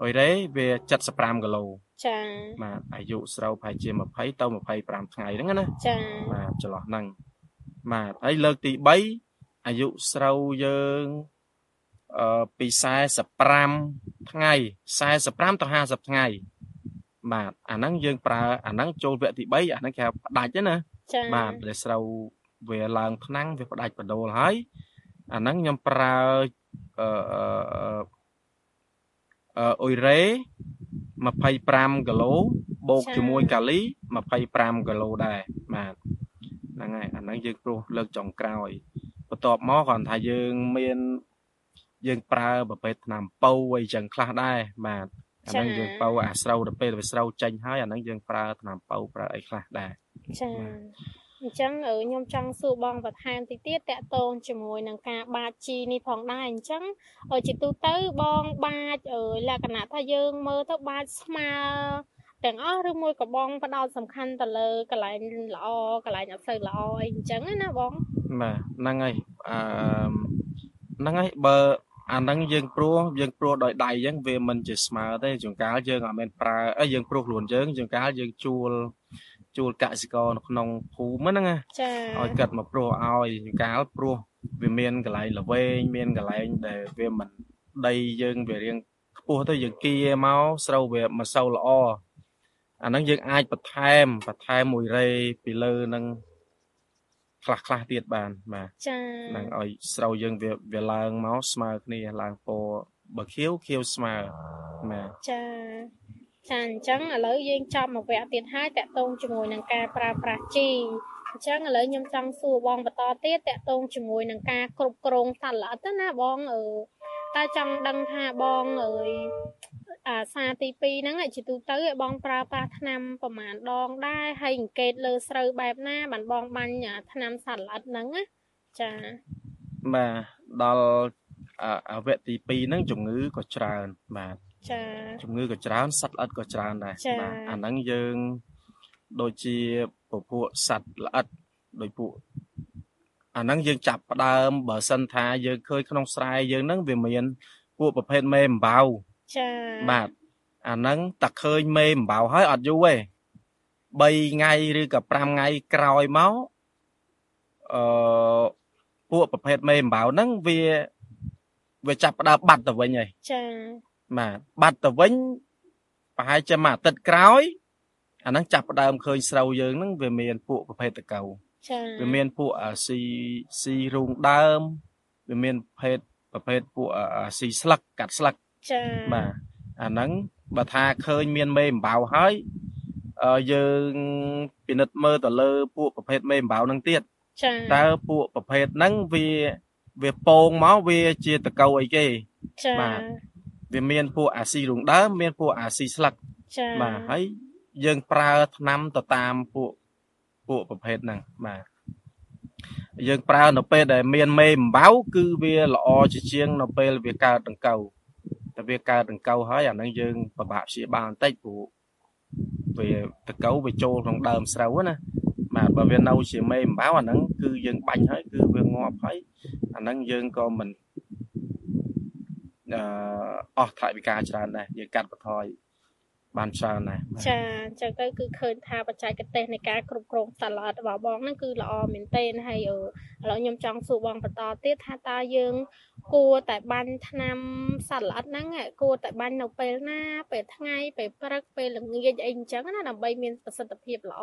Speaker 6: អ៊ុយរេវា75គីឡូ
Speaker 5: ចា
Speaker 6: បាទអាយុស្រូវប្រហែលជា20ទៅ25ថ្ងៃហ្នឹងណា
Speaker 5: ចា
Speaker 6: បាទចន្លោះហ្នឹងបាទហើយលើកទី3អាយុស្រូវយើងអឺពី45ថ្ងៃ45ទៅ50ថ្ងៃបាទអាហ្នឹងយើងប្រើអាហ្នឹងចូលវគ្គទី3អាហ្នឹងគេហៅផ្ដាច់ណា
Speaker 5: ចា
Speaker 6: បាទដែលស្រូវ វាឡើងថ្នាំងវាផ្ដាច់បដូលហើយអាហ្នឹងខ្ញុំប្រើអឺអឺអឺអ៊ុយរេ25គីឡូបូកជាមួយកាលី25គីឡូដែរបាទហ្នឹងហើយអាហ្នឹងយើងព្រោះលើកចុងក្រោយបន្ទាប់មកគ្រាន់ថាយើងមានយើងប្រើប្រភេទថ្នាំប៉ូអីចឹងខ្លះដែរបាទអាហ្នឹងយើងប៉ូអាស្រូវទៅពេលវាស្រូវចេញហើយអាហ្នឹងយើងប្រើថ្នាំប៉ូប្រើអីខ្លះដែរ
Speaker 5: ចា អញ្ចឹងអឺខ្ញុំចង់សួរបងបន្ថែមតិចទៀតតកតងជាមួយនឹងការបាចជីនេះផងដែរអញ្ចឹងអឺជាទូទៅបងបាចអឺលក្ខណៈថាយើងមើលទៅបាចស្មើទាំងអស់ឬមួយក៏បងផ្ដោតសំខាន់ទៅលើកន្លែងល្អកន្លែងអត់សូវល្អអីអញ្ចឹងណាបង
Speaker 6: បាទហ្នឹងហើយអឺហ្នឹងហើយបើអាហ្នឹងយើងព្រោះយើងព្រោះដោយដៃអញ្ចឹងវាមិនជាស្មើទេជួនកាលយើងអត់មែនប្រើអីយើងព្រោះខ្លួនយើងជួនកាលយើងជួល ជួលកសិករនៅក្នុងភូមិហ្នឹងណា
Speaker 5: ចា
Speaker 6: ឲ្យកាត់មកព្រោះឲ្យជួនកាលព្រោះវាមានកន្លែងល្វែងមានកន្លែងដែលវាមិនដីយើងវារៀងខ្ពស់ទៅយើងគៀមកស្រូវវាមិនសូវល្អអាហ្នឹងយើងអាចបន្ថែមបន្ថែមមួយរេពីលើហ្នឹងខ្លះខ្លះៗទៀតបានបាទ
Speaker 5: ចា
Speaker 6: នឹងឲ្យស្រូវយើងវាវាឡើងមកស្មើគ្នាឡើងពណ៌បើខៀវខៀវស្មើបាទ
Speaker 5: ចា ចាអញ្ចឹងឥឡូវយើងចាប់មកវគ្គទៀតហើយតកតងជាមួយនឹងការប្រើប្រាស់ជីអញ្ចឹងឥឡូវខ្ញុំចង់សួរបងបន្តទៀតតកតងជាមួយនឹងការគ្រប់គ្រងសត្វល្អិតទៅណាបងអឺតើចង់ដឹងថាបងអើយអាសាទី2ហ្នឹងឯងជាទូទៅឯងបងប្រើប្រាស់ថ្នាំប្រមាណដងដែរហើយអង្កេតលើស្រូវបែបណាបានបងបាញ់អាថ្នាំសត្វល្អិតហ្នឹងណាចា
Speaker 6: បាទដល់អអវគ្គទី2ហ្នឹងជំងឺក៏ច្រើនបាទ
Speaker 5: ចា
Speaker 6: ជំងឺក៏ច្រើនសត្វល្អិតក៏ច្រើនដែរ
Speaker 5: ចា៎
Speaker 6: បាទអាហ្នឹងយើងដូចជាពពួកសត្វល្អិតដូចពួកអាហ្នឹងយើងចាប់ផ្ដើមបើសិនថាយើងឃើញក្នុងស្រែយើងហ្នឹងវាមាន ពួកប្រភេទមេអំបៅ
Speaker 5: ចា
Speaker 6: បាទអាហ្នឹងតែឃើញមេអំបៅហើយអត់យូរទេ3ថ្ងៃឬក៏5ថ្ងៃក្រោយមកអឺពួកប្រភេទមេអំបៅហ្នឹងវាវាចាប់ផ្ដើមបាត់ទៅវិញហើយ
Speaker 5: ចា
Speaker 6: បាទបាត់ទៅវិញប្រហែលជាមួយអាទិត្យក្រោយអាហ្នឹងចាប់ផ្ដើមឃើញស្រូវយើងហ្នឹងវាមានពួកប្រភេទតកៅ
Speaker 5: ចា
Speaker 6: វាមានពួកអាស៊ីស៊ីរូងដើមវាមានប្រភេទប្រភេទពួកអាស៊ីស្លឹកកាត់ស្លឹក
Speaker 5: ចា
Speaker 6: បាទអាហ្នឹងបើថាឃើញមានមេអំបៅហើយអឺយើងពិនិត្យមើលទៅលើពួកប្រភេទមេអំបៅហ្នឹងទៀត
Speaker 5: ចា
Speaker 6: តើពួកប្រភេទហ្នឹងវាវាពងមកវាជាតកៅអីគេ
Speaker 5: ចា
Speaker 6: បាទ វាមានពួកអាស៊ីរូងដើមមានពួកអាស៊ីស្លឹក
Speaker 5: ចា
Speaker 6: បាទហើយយើងប្រើថ្នាំទៅតាមពួកពួកប្រភេទហ្នឹងបាទយើងប្រើនៅពេលដែលមានមេអំបៅគឺវាល្អជាជាងនៅពេលវាកើតដង្កូវតែវាកើតដង្កូវហើយអាហ្នឹងយើងពិបាកព្យាបាលបន្តិចព្រោះវាដង្កូវវាចូលក្នុងដើមស្រូវណាបាទបើវានៅជាមេអំបៅអាហ្នឹងគឺយើងបាញ់ហើយគឺវាងាប់ហើយអាហ្នឹងយើងក៏មិន អឺអស់ថវិកាច្រើនដែរយើងកាត់បន្ថយបានច្រើនដែរបាទ
Speaker 5: ចាអញ្ចឹងទៅគឺឃើញថាបច្ចេកទេសនៃការគ្រប់គ្រងសត្វល្អិតរបស់បងហ្នឹងគឺល្អមែនទែនហើយអឺឥឡូវខ្ញុំចង់សួរបងបន្តទៀតថាតើយើងគួរតែបាញ់ថ្នាំសត្វល្អិតហ្នឹងគួរតែបាញ់នៅពេលណាពេលថ្ងៃពេលព្រឹកពេលល្ងាចអីអញ្ចឹងណាដើម្បីមានប្រសិទ្ធភាពល្អ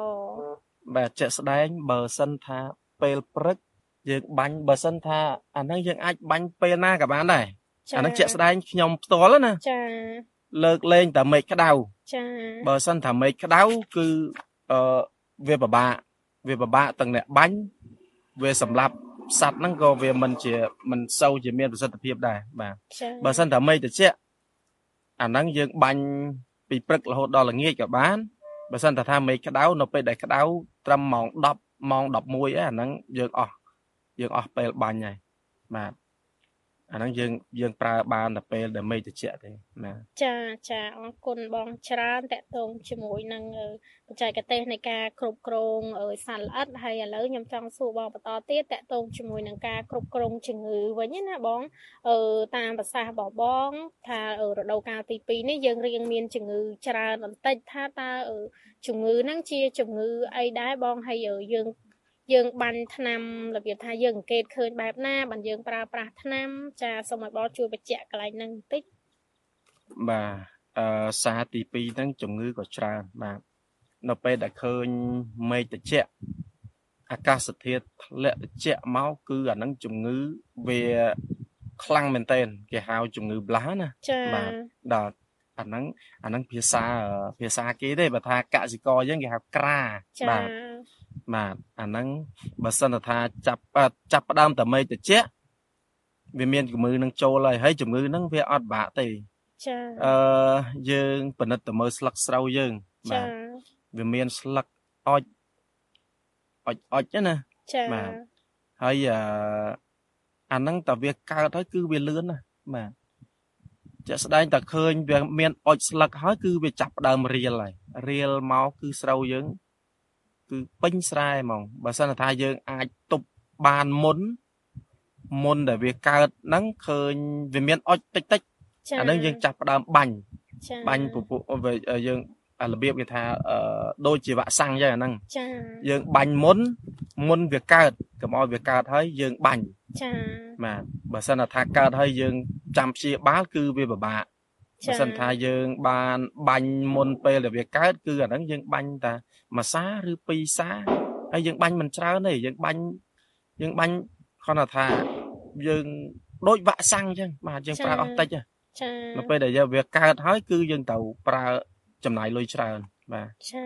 Speaker 6: បាទជាក់ស្ដែងបើសិនថាពេលព្រឹកយើងបាញ់បើសិនថាអាហ្នឹងយើងអាចបាញ់ពេលណាក៏បានដែរ អាហ្នឹងជាក់ស្ដែងខ្ញុំផ្ទាល់ណា
Speaker 5: ចា
Speaker 6: លើកលែងតែមេឃក្តៅ
Speaker 5: ចា
Speaker 6: បើសិនថាមេឃក្តៅគឺអឺវាពិបាកវាពិបាកទាំងអ្នកបាញ់វាសម្រាប់សัตว์ហ្នឹងក៏វាមិនជាមិនសូវជាមានប្រសិទ្ធភាពដែរបាទ
Speaker 5: ចា
Speaker 6: បើសិនថាមេឃត្រជាក់អាហ្នឹងយើងបាញ់ពីព្រឹករហូតដល់ល្ងាចក៏បានបើសិនថាថាមេឃក្តៅនៅពេលដែលក្តៅត្រឹមម៉ោង10ម៉ោង11ឯអាហ្នឹងយើងអស់យើងអស់ពេលបាញ់ហើយបាទ អាហ្នឹងយើងយើងប្រើបានតែពេលដែលមេឃត្រជាក់ទេបាទ
Speaker 5: ចាចាអរគុណបងច្រើនតកតងជាមួយនឹងអឺបច្ចេកទេសនៃការគ្រប់គ្រងអឺសត្វល្អិតហើយឥឡូវខ្ញុំចង់សួរបងបន្តទៀតតកតងជាមួយនឹងការគ្រប់គ្រងជំងឺវិញណាបងអឺតាមប្រសាសន៍របស់បង ថាអឺរដូវកាលទី2នេះយើងរៀងមានជំងឺច្រើនបន្តិចថាតើអឺជំងឺហ្នឹងជាជំងឺអីដែរបងហើយអឺយើង យើងបាញ់ថ្នាំរបៀបថាយើងអង្កេតឃើញបែបណាបានយើងប្រើប្រាស់ថ្នាំចាសូមឲ្យបងជួយបញ្ជាក់កន្លែងហ្នឹងបន្តិច
Speaker 6: បាទអឺសារទី2ហ្នឹងជំងឺក៏ច្រើនបាទនៅពេលដែលឃើញមេឃត្រជាក់អាកាសធាតុធ្លាក់ត្រជាក់មកគឺអាហ្នឹងជំងឺវាខ្លាំងមែនទែនគេហៅជំងឺប្លាស់ណា
Speaker 5: ចា
Speaker 6: បាទដល់អាហ្នឹងអាហ្នឹងភាសាអឺភាសាគេទេបើថាកសិករយើងគេហៅក្រា
Speaker 5: ចា
Speaker 6: បាទ បាទអាហ្នឹងបើសិនថាចាប់អឺចាប់ផ្ដើមតែមេឃត្រជាក់វាមានជំងឺនឹងចូលហើយហើយជំងឺហ្នឹងវាអត់បាក់ទេ
Speaker 5: ចា
Speaker 6: អឺយើងពិនិត្យទៅមើលស្លឹកស្រូវយើងបា
Speaker 5: ចា
Speaker 6: ទវាមានស្លឹកអុចអុចអុចហ្នឹងណា
Speaker 5: ចា
Speaker 6: បាទហើយអឺអាហ្នឹងតើវាកើតហើយគឺវាលឿនណាបាទជាក់ស្ដែងតើឃើញវាមានអុចស្លឹកហើយគឺវាចាប់ផ្ដើមរៀលហើយរៀលមកគឺស្រូវយើង គឺពេញស្រែហ្មងបើសិនថាយើងអាចទប់បានមុនមុនដែលវាកើតហ្នឹងឃើញវាមានអុចតិចតិចៗ
Speaker 5: ចា
Speaker 6: អាហ្នឹងយើងចាប់ផ្ដើមបាញ់
Speaker 5: ចា
Speaker 6: បាញ់ពពុះវាយើងអារបៀបគេថាអឺដូចជាវ៉ាក់សាំងចឹងអាហ្នឹង
Speaker 5: ចា
Speaker 6: យើងបាញ់មុនមុនវាកើតកុំឲ្យវាកើតហើយយើងបាញ់
Speaker 5: ចា
Speaker 6: បាទបើសិនថាកើតហើយយើងចាំព្យាបាលគឺវាពិបាក បើសិនថាយើងបានបាញ់មុនពេលដែលវាកើតគឺអាហ្នឹងយើងបាញ់តែមួយសាឬពីរសាហើយយើងបាញ់មិនច្រើនទេយើងបាញ់យើងបាញ់គ្រាន់តែថាយើងដូចវ៉ាក់សាំងចឹងបាទយើងប្រើអស់តិចហ៎
Speaker 5: ចា
Speaker 6: នៅពេលដែលយើងវាកើតហើយគឺយើងត្រូវប្រើចំណាយលុយច្រើនបាទ
Speaker 5: ចា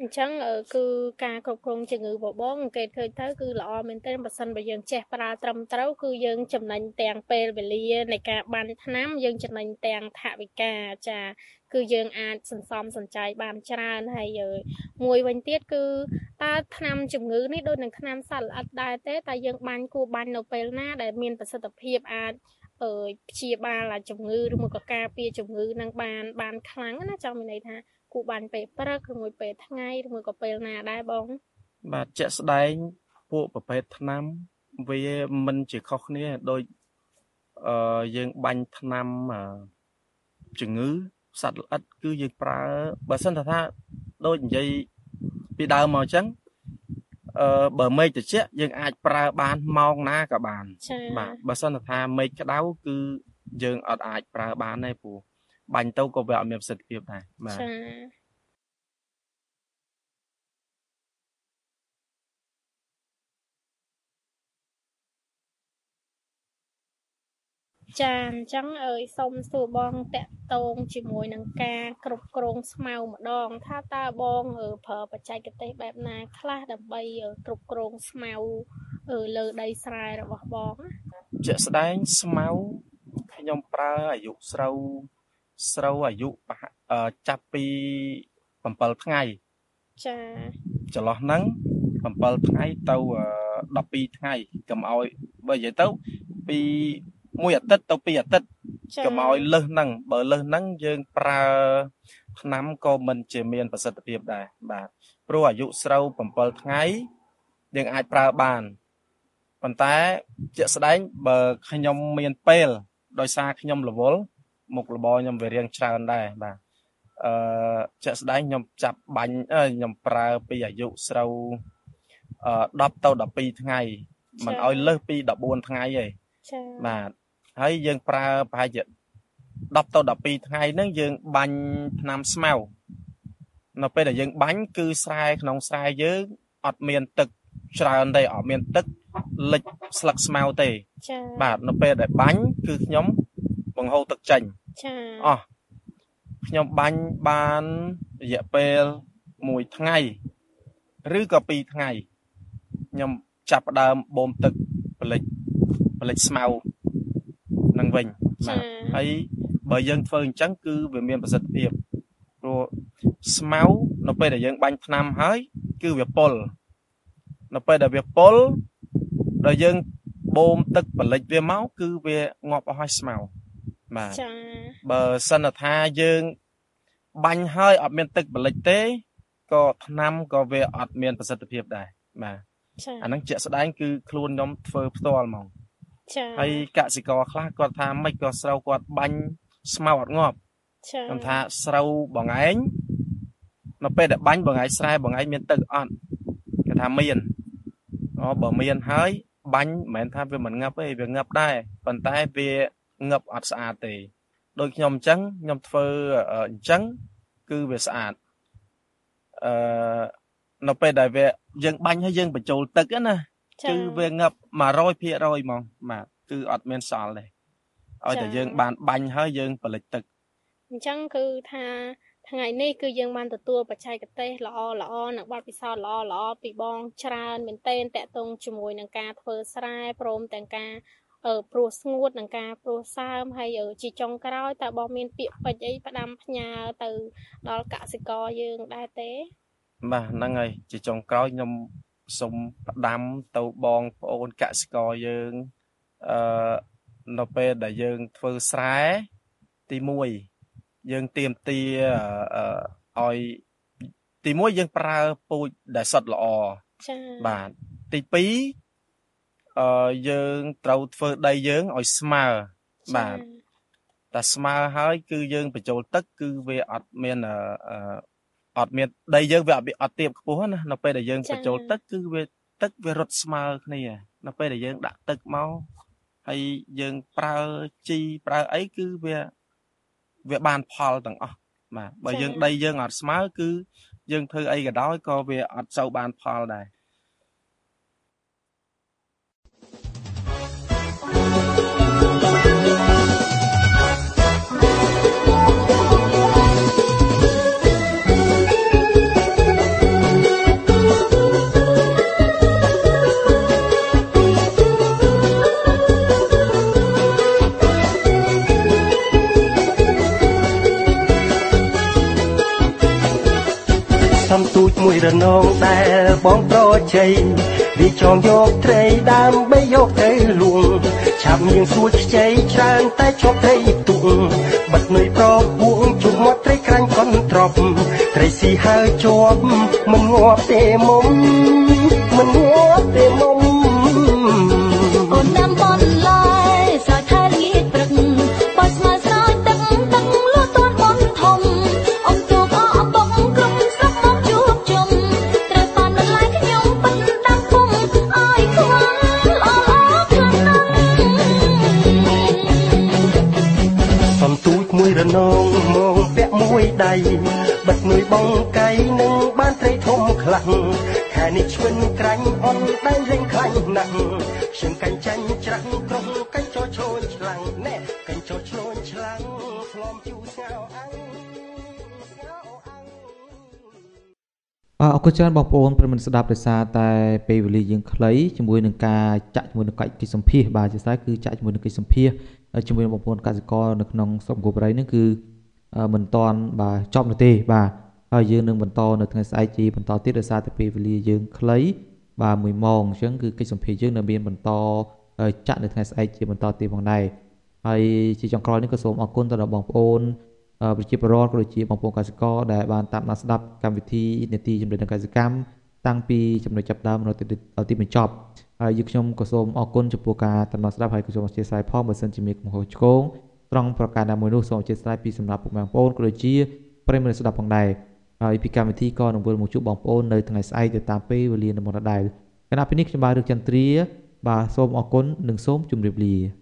Speaker 5: អញ្ចឹងអឺគឺការគ្រប់គ្រងជំងឺបបងអង្កេតឃើញទៅគឺល្អមែនទែនបើសិនបើយើងចេះប្រើត្រឹមត្រូវគឺយើងចំណេញទាំងពេលវេលានៃការបាញ់ថ្នាំយើងចំណេញទាំងថវិកាចាគឺយើងអាចសន្សំសំចៃបានច្រើនហើយអឺមួយវិញទៀតគឺតើថ្នាំជំងឺនេះដូចនឹងថ្នាំសត្វល្អិតដែរទេតែយើងបាញ់គួរបាញ់នៅពេលណាដែលមានប្រសិទ្ធភាពអាចអឺព្យាបាលអាជំងឺឬមួយក៏ការពារជំងឺនឹងបានបានខ្លាំងណាចង់មានន័យថា គួរបាញ់ពេលព្រឹកឬមួយពេលថ្ងៃឬមួយក៏ពេលណាដែរបង
Speaker 6: បាទជាក់ស្ដែងពួកប្រភេទថ្នាំវាមិនជាខុសគ្នាដូចអឺយើងបាញ់ថ្នាំអឺជំងឺសត្វល្អិតគឺយើងប្រើបើសិនថាថាដូចនិយាយពីដើមមកអញ្ចឹងអឺបើមេឃត្រជាក់យើងអាចប្រើបានម៉ោងណាក៏បាន
Speaker 5: ចា
Speaker 6: បាទបើសិនថាមេឃក្តៅគឺយើងអត់អាចប្រើបានទេព្រោះ បាញ់ទៅក៏វាអត់មានប្រសិទ្ធភាពដែរបាទ
Speaker 5: ចាចាអញ្ចឹងអើយសូមសួរបងតកតងជាមួយនឹងការគ្រប់គ្រងស្មៅម្ដង ថាតើបងអឺប្រើបច្ចេកទេសបែបណា ខ្លះដើម្បីអឺគ្រប់គ្រងស្មៅអឺលើដីស្រែរបស់បងណា
Speaker 6: ជាក់ស្ដែងស្មៅខ្ញុំប្រើអាយុស្រូវ ស្រូវអាយុប្រហែលអឺចាប់ពី7ថ្ងៃ
Speaker 5: ចា
Speaker 6: ចន្លោះហ្នឹង7ថ្ងៃទៅអឺ12ថ្ងៃកុំឲ្យបើនិយាយទៅពីមួយអាទិត្យទៅពីរអាទិត្យ
Speaker 5: ចា
Speaker 6: កុំឲ្យលើសហ្នឹងបើលើសហ្នឹងយើងប្រើថ្នាំក៏មិនជាមានប្រសិទ្ធភាពដែរបាទព្រោះអាយុស្រូវ7ថ្ងៃយើងអាចប្រើបានប៉ុន្តែជាក់ស្ដែងបើខ្ញុំមានពេលដោយសារខ្ញុំរវល់ មុខរបរខ្ញុំវារៀងច្រើនដែរបាទអឺជាក់ស្ដែងខ្ញុំចាប់បាញ់អឺខ្ញុំប្រើពីអាយុស្រូវអឺ10ទៅ12ថ្ងៃមិនឲ្យលើសពី14ថ្ងៃទេ
Speaker 5: ចា
Speaker 6: បាទហើយយើងប្រើប្រហែលជា10ទៅ12ថ្ងៃហ្នឹងយើងបាញ់ថ្នាំស្មៅនៅពេលដែលយើងបាញ់គឺស្រែក្នុងស្រែយើងអត់មានទឹកច្រើនទេអត់មានទឹកលិចស្លឹកស្មៅទេ
Speaker 5: ចា
Speaker 6: បាទនៅពេលដែលបាញ់គឺខ្ញុំបង្ហូរទឹកចេញ
Speaker 5: ចា
Speaker 6: អស់ខ្ញុំបាញ់បានរយៈពេល1ថ្ងៃឬក៏2ថ្ងៃខ្ញុំចាប់ផ្ដើមបូមទឹកបលិចបលិចស្មៅនឹងវិញ
Speaker 5: ចា
Speaker 6: បាទហើយបើយើងធ្វើអញ្ចឹងគឺវាមានប្រសិទ្ធភាពព្រោះស្មៅនៅពេលដែលយើងបាញ់ថ្នាំហើយគឺវាពុលនៅពេលដែលវាពុលដល់យើងបូមទឹកបលិចវាមកគឺវាងាប់អស់ហើយស្មៅ បាទ
Speaker 5: ចា
Speaker 6: បើសិនថាយើង បាញ់ហើយអត់មានទឹកបលិចទេក៏ថ្នាំក៏វាអត់មានប្រសិទ្ធភាពដែរបាទ
Speaker 5: ចា
Speaker 6: អាហ្នឹងជាក់ស្ដែងគឺខ្លួនខ្ញុំធ្វើផ្ទាល់ហ្មង
Speaker 5: ចា
Speaker 6: ហើយកសិករខ្លះគាត់ថាមិនក៏ស្រូវគាត់បាញ់ស្មៅអត់ងាប់
Speaker 5: ចា
Speaker 6: ខ្ញុំថាស្រូវបងឯងនៅពេលដែលបាញ់បងឯងស្រែបងឯងមានទឹកអត់គេថាមានអូបើមានហើយបាញ់មិនមែនថាវាមិនងាប់ទេវាងាប់ដែរប៉ុន្តែវា ងាប់អត់ស្អាតទេដូចខ្ញុំអញ្ចឹងខ្ញុំធ្វើអឺអញ្ចឹងគឺវាស្អាតអឺនៅពេលដែលវាយើងបាញ់ហើយយើងបញ្ចូលទឹកហ្នឹងណា
Speaker 5: ចា
Speaker 6: គឺវាងាប់100%ហ្មងបាទគឺអត់មានសល់ទេឲ្យតែយើងបានបាញ់ហើយយើងផលិតទឹក
Speaker 5: អញ្ចឹងគឺថាថ្ងៃនេះគឺយើងបានទទួលបច្ចេកទេសល្អល្អនិងបទពិសោធន៍ល្អល្អពីបងច្រើនមែនទែនតកតងជាមួយនឹងការធ្វើស្រែព្រមទាំងការអឺ ព្រោះស្ងួតនិងការព្រោះសើមហើយអឺជាចុងក្រោយតើបងមាន ពាក្យពេចន៍អីផ្ដាំផ្ញើទៅ ដល់កសិករយើងដែរទេ
Speaker 6: បាទហ្នឹងហើយជាចុងក្រោយខ្ញុំសូមផ្ដាំទៅបងប្អូនកសិករយើងអឺនៅពេលដែលយើងធ្វើស្រែទី1យើងទៀមទាអឺអឺឲ្យទី1យើងប្រើពូជដែលសុទ្ធល្អ
Speaker 5: ចា
Speaker 6: បាទទី2 អឺយើងត្រូវធ្វើដីយើងឲ្យស្មើបាទតែស្មើហើយគឺយើងបញ្ចូលទឹក គឺវាអត់មានអឺអឺអត់មានដីយើងវាអត់មានអត់ទៀបខ្ពស់ណានៅពេលដែលយើងបញ្ចូលទឹកគឺវាទឹកវារត់ស្មើគ្នានៅពេលដែលយើងដាក់ទឹកមកហើយយើងប្រើជីប្រើអីគឺវាវាបានផលទាំងអស់បាទបើយើងដីយើងអត់ស្មើគឺយើងធ្វើអីក៏ដោយក៏វាអត់សូវបានផលដែរ
Speaker 1: សំទូចមួយរនងដែលបងប្រជ័យវាចងយកត្រីដើម្បីយកទៅលួងឆាប់មានសួចខ្ចីច្រើនតែជាប់ត្រីទុកបិទនុយប្រពួងជុំមាត់ត្រីក្រាញ់កន់ត្រប់ត្រីស៊ីហើយជាប់មិនងាប់ទេមុំមិនងាប់ទេមុំ
Speaker 2: បិទនួយបង
Speaker 1: កៃនឹងបានត្រីធំខ្លាំងខែនេះឆ្វិនក្រាញ់អន់ដែលលេងខ្លាញ់ណាស់ខ្ញុំកាញ់ចាញ់ច្រាស់ក្រុងកាញ់ចោឈូនឆ្លាំងណែកាញ់ចោឆ្លូនឆ្លាំងឆ្លំជូស្ងោអាំងស្ងោអាំង
Speaker 3: បាទអរគុណច្រើនបងប្អូនប្រិយមិត្តស្ដាប់ដោយសារតែពេលវេលាយើងខ្លីជាមួយនឹងការចាក់ជាមួយនឹងកិច្ចសម្ភាសបាទជាស្ដែងគឺចាក់ជាមួយនឹងកិច្ចសម្ភាសជាមួយនឹងបងប្អូនកសិករនៅក្នុងស្រុកគូបរីនេះគឺអឺ មិនតាន់បាទចប់នោះទេបាទហើយយើងនឹងបន្តនៅថ្ងៃស្អែកជាបន្តទៀតដោយសារតែពេលវេលាយើងខ្លីបាទ1ម៉ោងអញ្ចឹងគឺកិច្ចសម្ភាសយើងនៅមានបន្តចាក់នៅថ្ងៃស្អែកជាបន្តទៀតផងដែរហើយជាចុងក្រោយនេះក៏សូមអរគុណទៅដល់បងប្អូនអឺប្រជាពលរដ្ឋក៏ដូចជាបងប្អូនកសិករដែលបានតាមដានស្ដាប់កម្មវិធីនេតិជំនាញកសិកម្មតាំងពីចំណុចចាប់ផ្ដើមរហូតដល់ទីបញ្ចប់ហើយយើងខ្ញុំក៏សូមអរគុណចំពោះការតាមដានស្ដាប់ហើយក៏សូមអធិស្ឋានផងបើសិនជាមានកំហុសឆ្គង ត្រង់ប្រការណាមួយនោះសូមអធិស្ឋានពីសម្រាប់ពុកម៉ែបងប្អូនក៏ដូចជាប្រិយមិត្តស្ដាប់ផងដែរហើយពីកម្មវិធីក៏នឹងវិលមកជួបបងប្អូននៅថ្ងៃស្អែកទៅតាមពេលវេលានៅមុនដដែលគណៈពេលនេះខ្ញុំបាទរឹកចន្ទ្រាបាទសូមអរគុណនិងសូមជម្រាបលា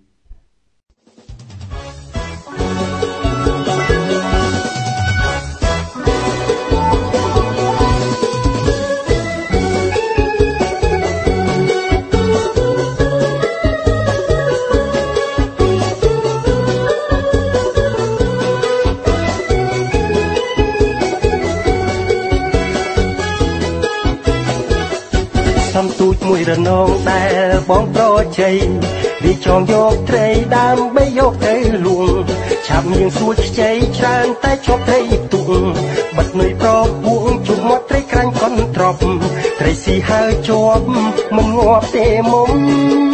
Speaker 1: រនងដែលបងប្រជ័យវាចងយកត្រីដើម្បីយកទៅលួងឆាប់មានសួរខ្ចីច្រើនតែជាប់ត្រីទុកបិទនុយប្រពួងជុំមាត់ត្រីក្រាញ់កុនត្រប់ត្រីស៊ីហើជាប់មិនងាប់ទេមុំ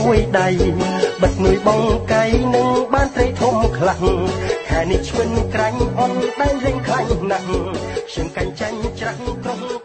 Speaker 1: ម
Speaker 2: កពា
Speaker 1: ក់មួយដៃបិទនួយបងកៃនឹងបានត្រីធំខ្លាំងខែនេះឆ្វិនក្រាញ់អន់ដែលលេងខ្លាញ់ណាស់ខ្ញុំកាញ់ចាញ់ច្រាស់ក្រុង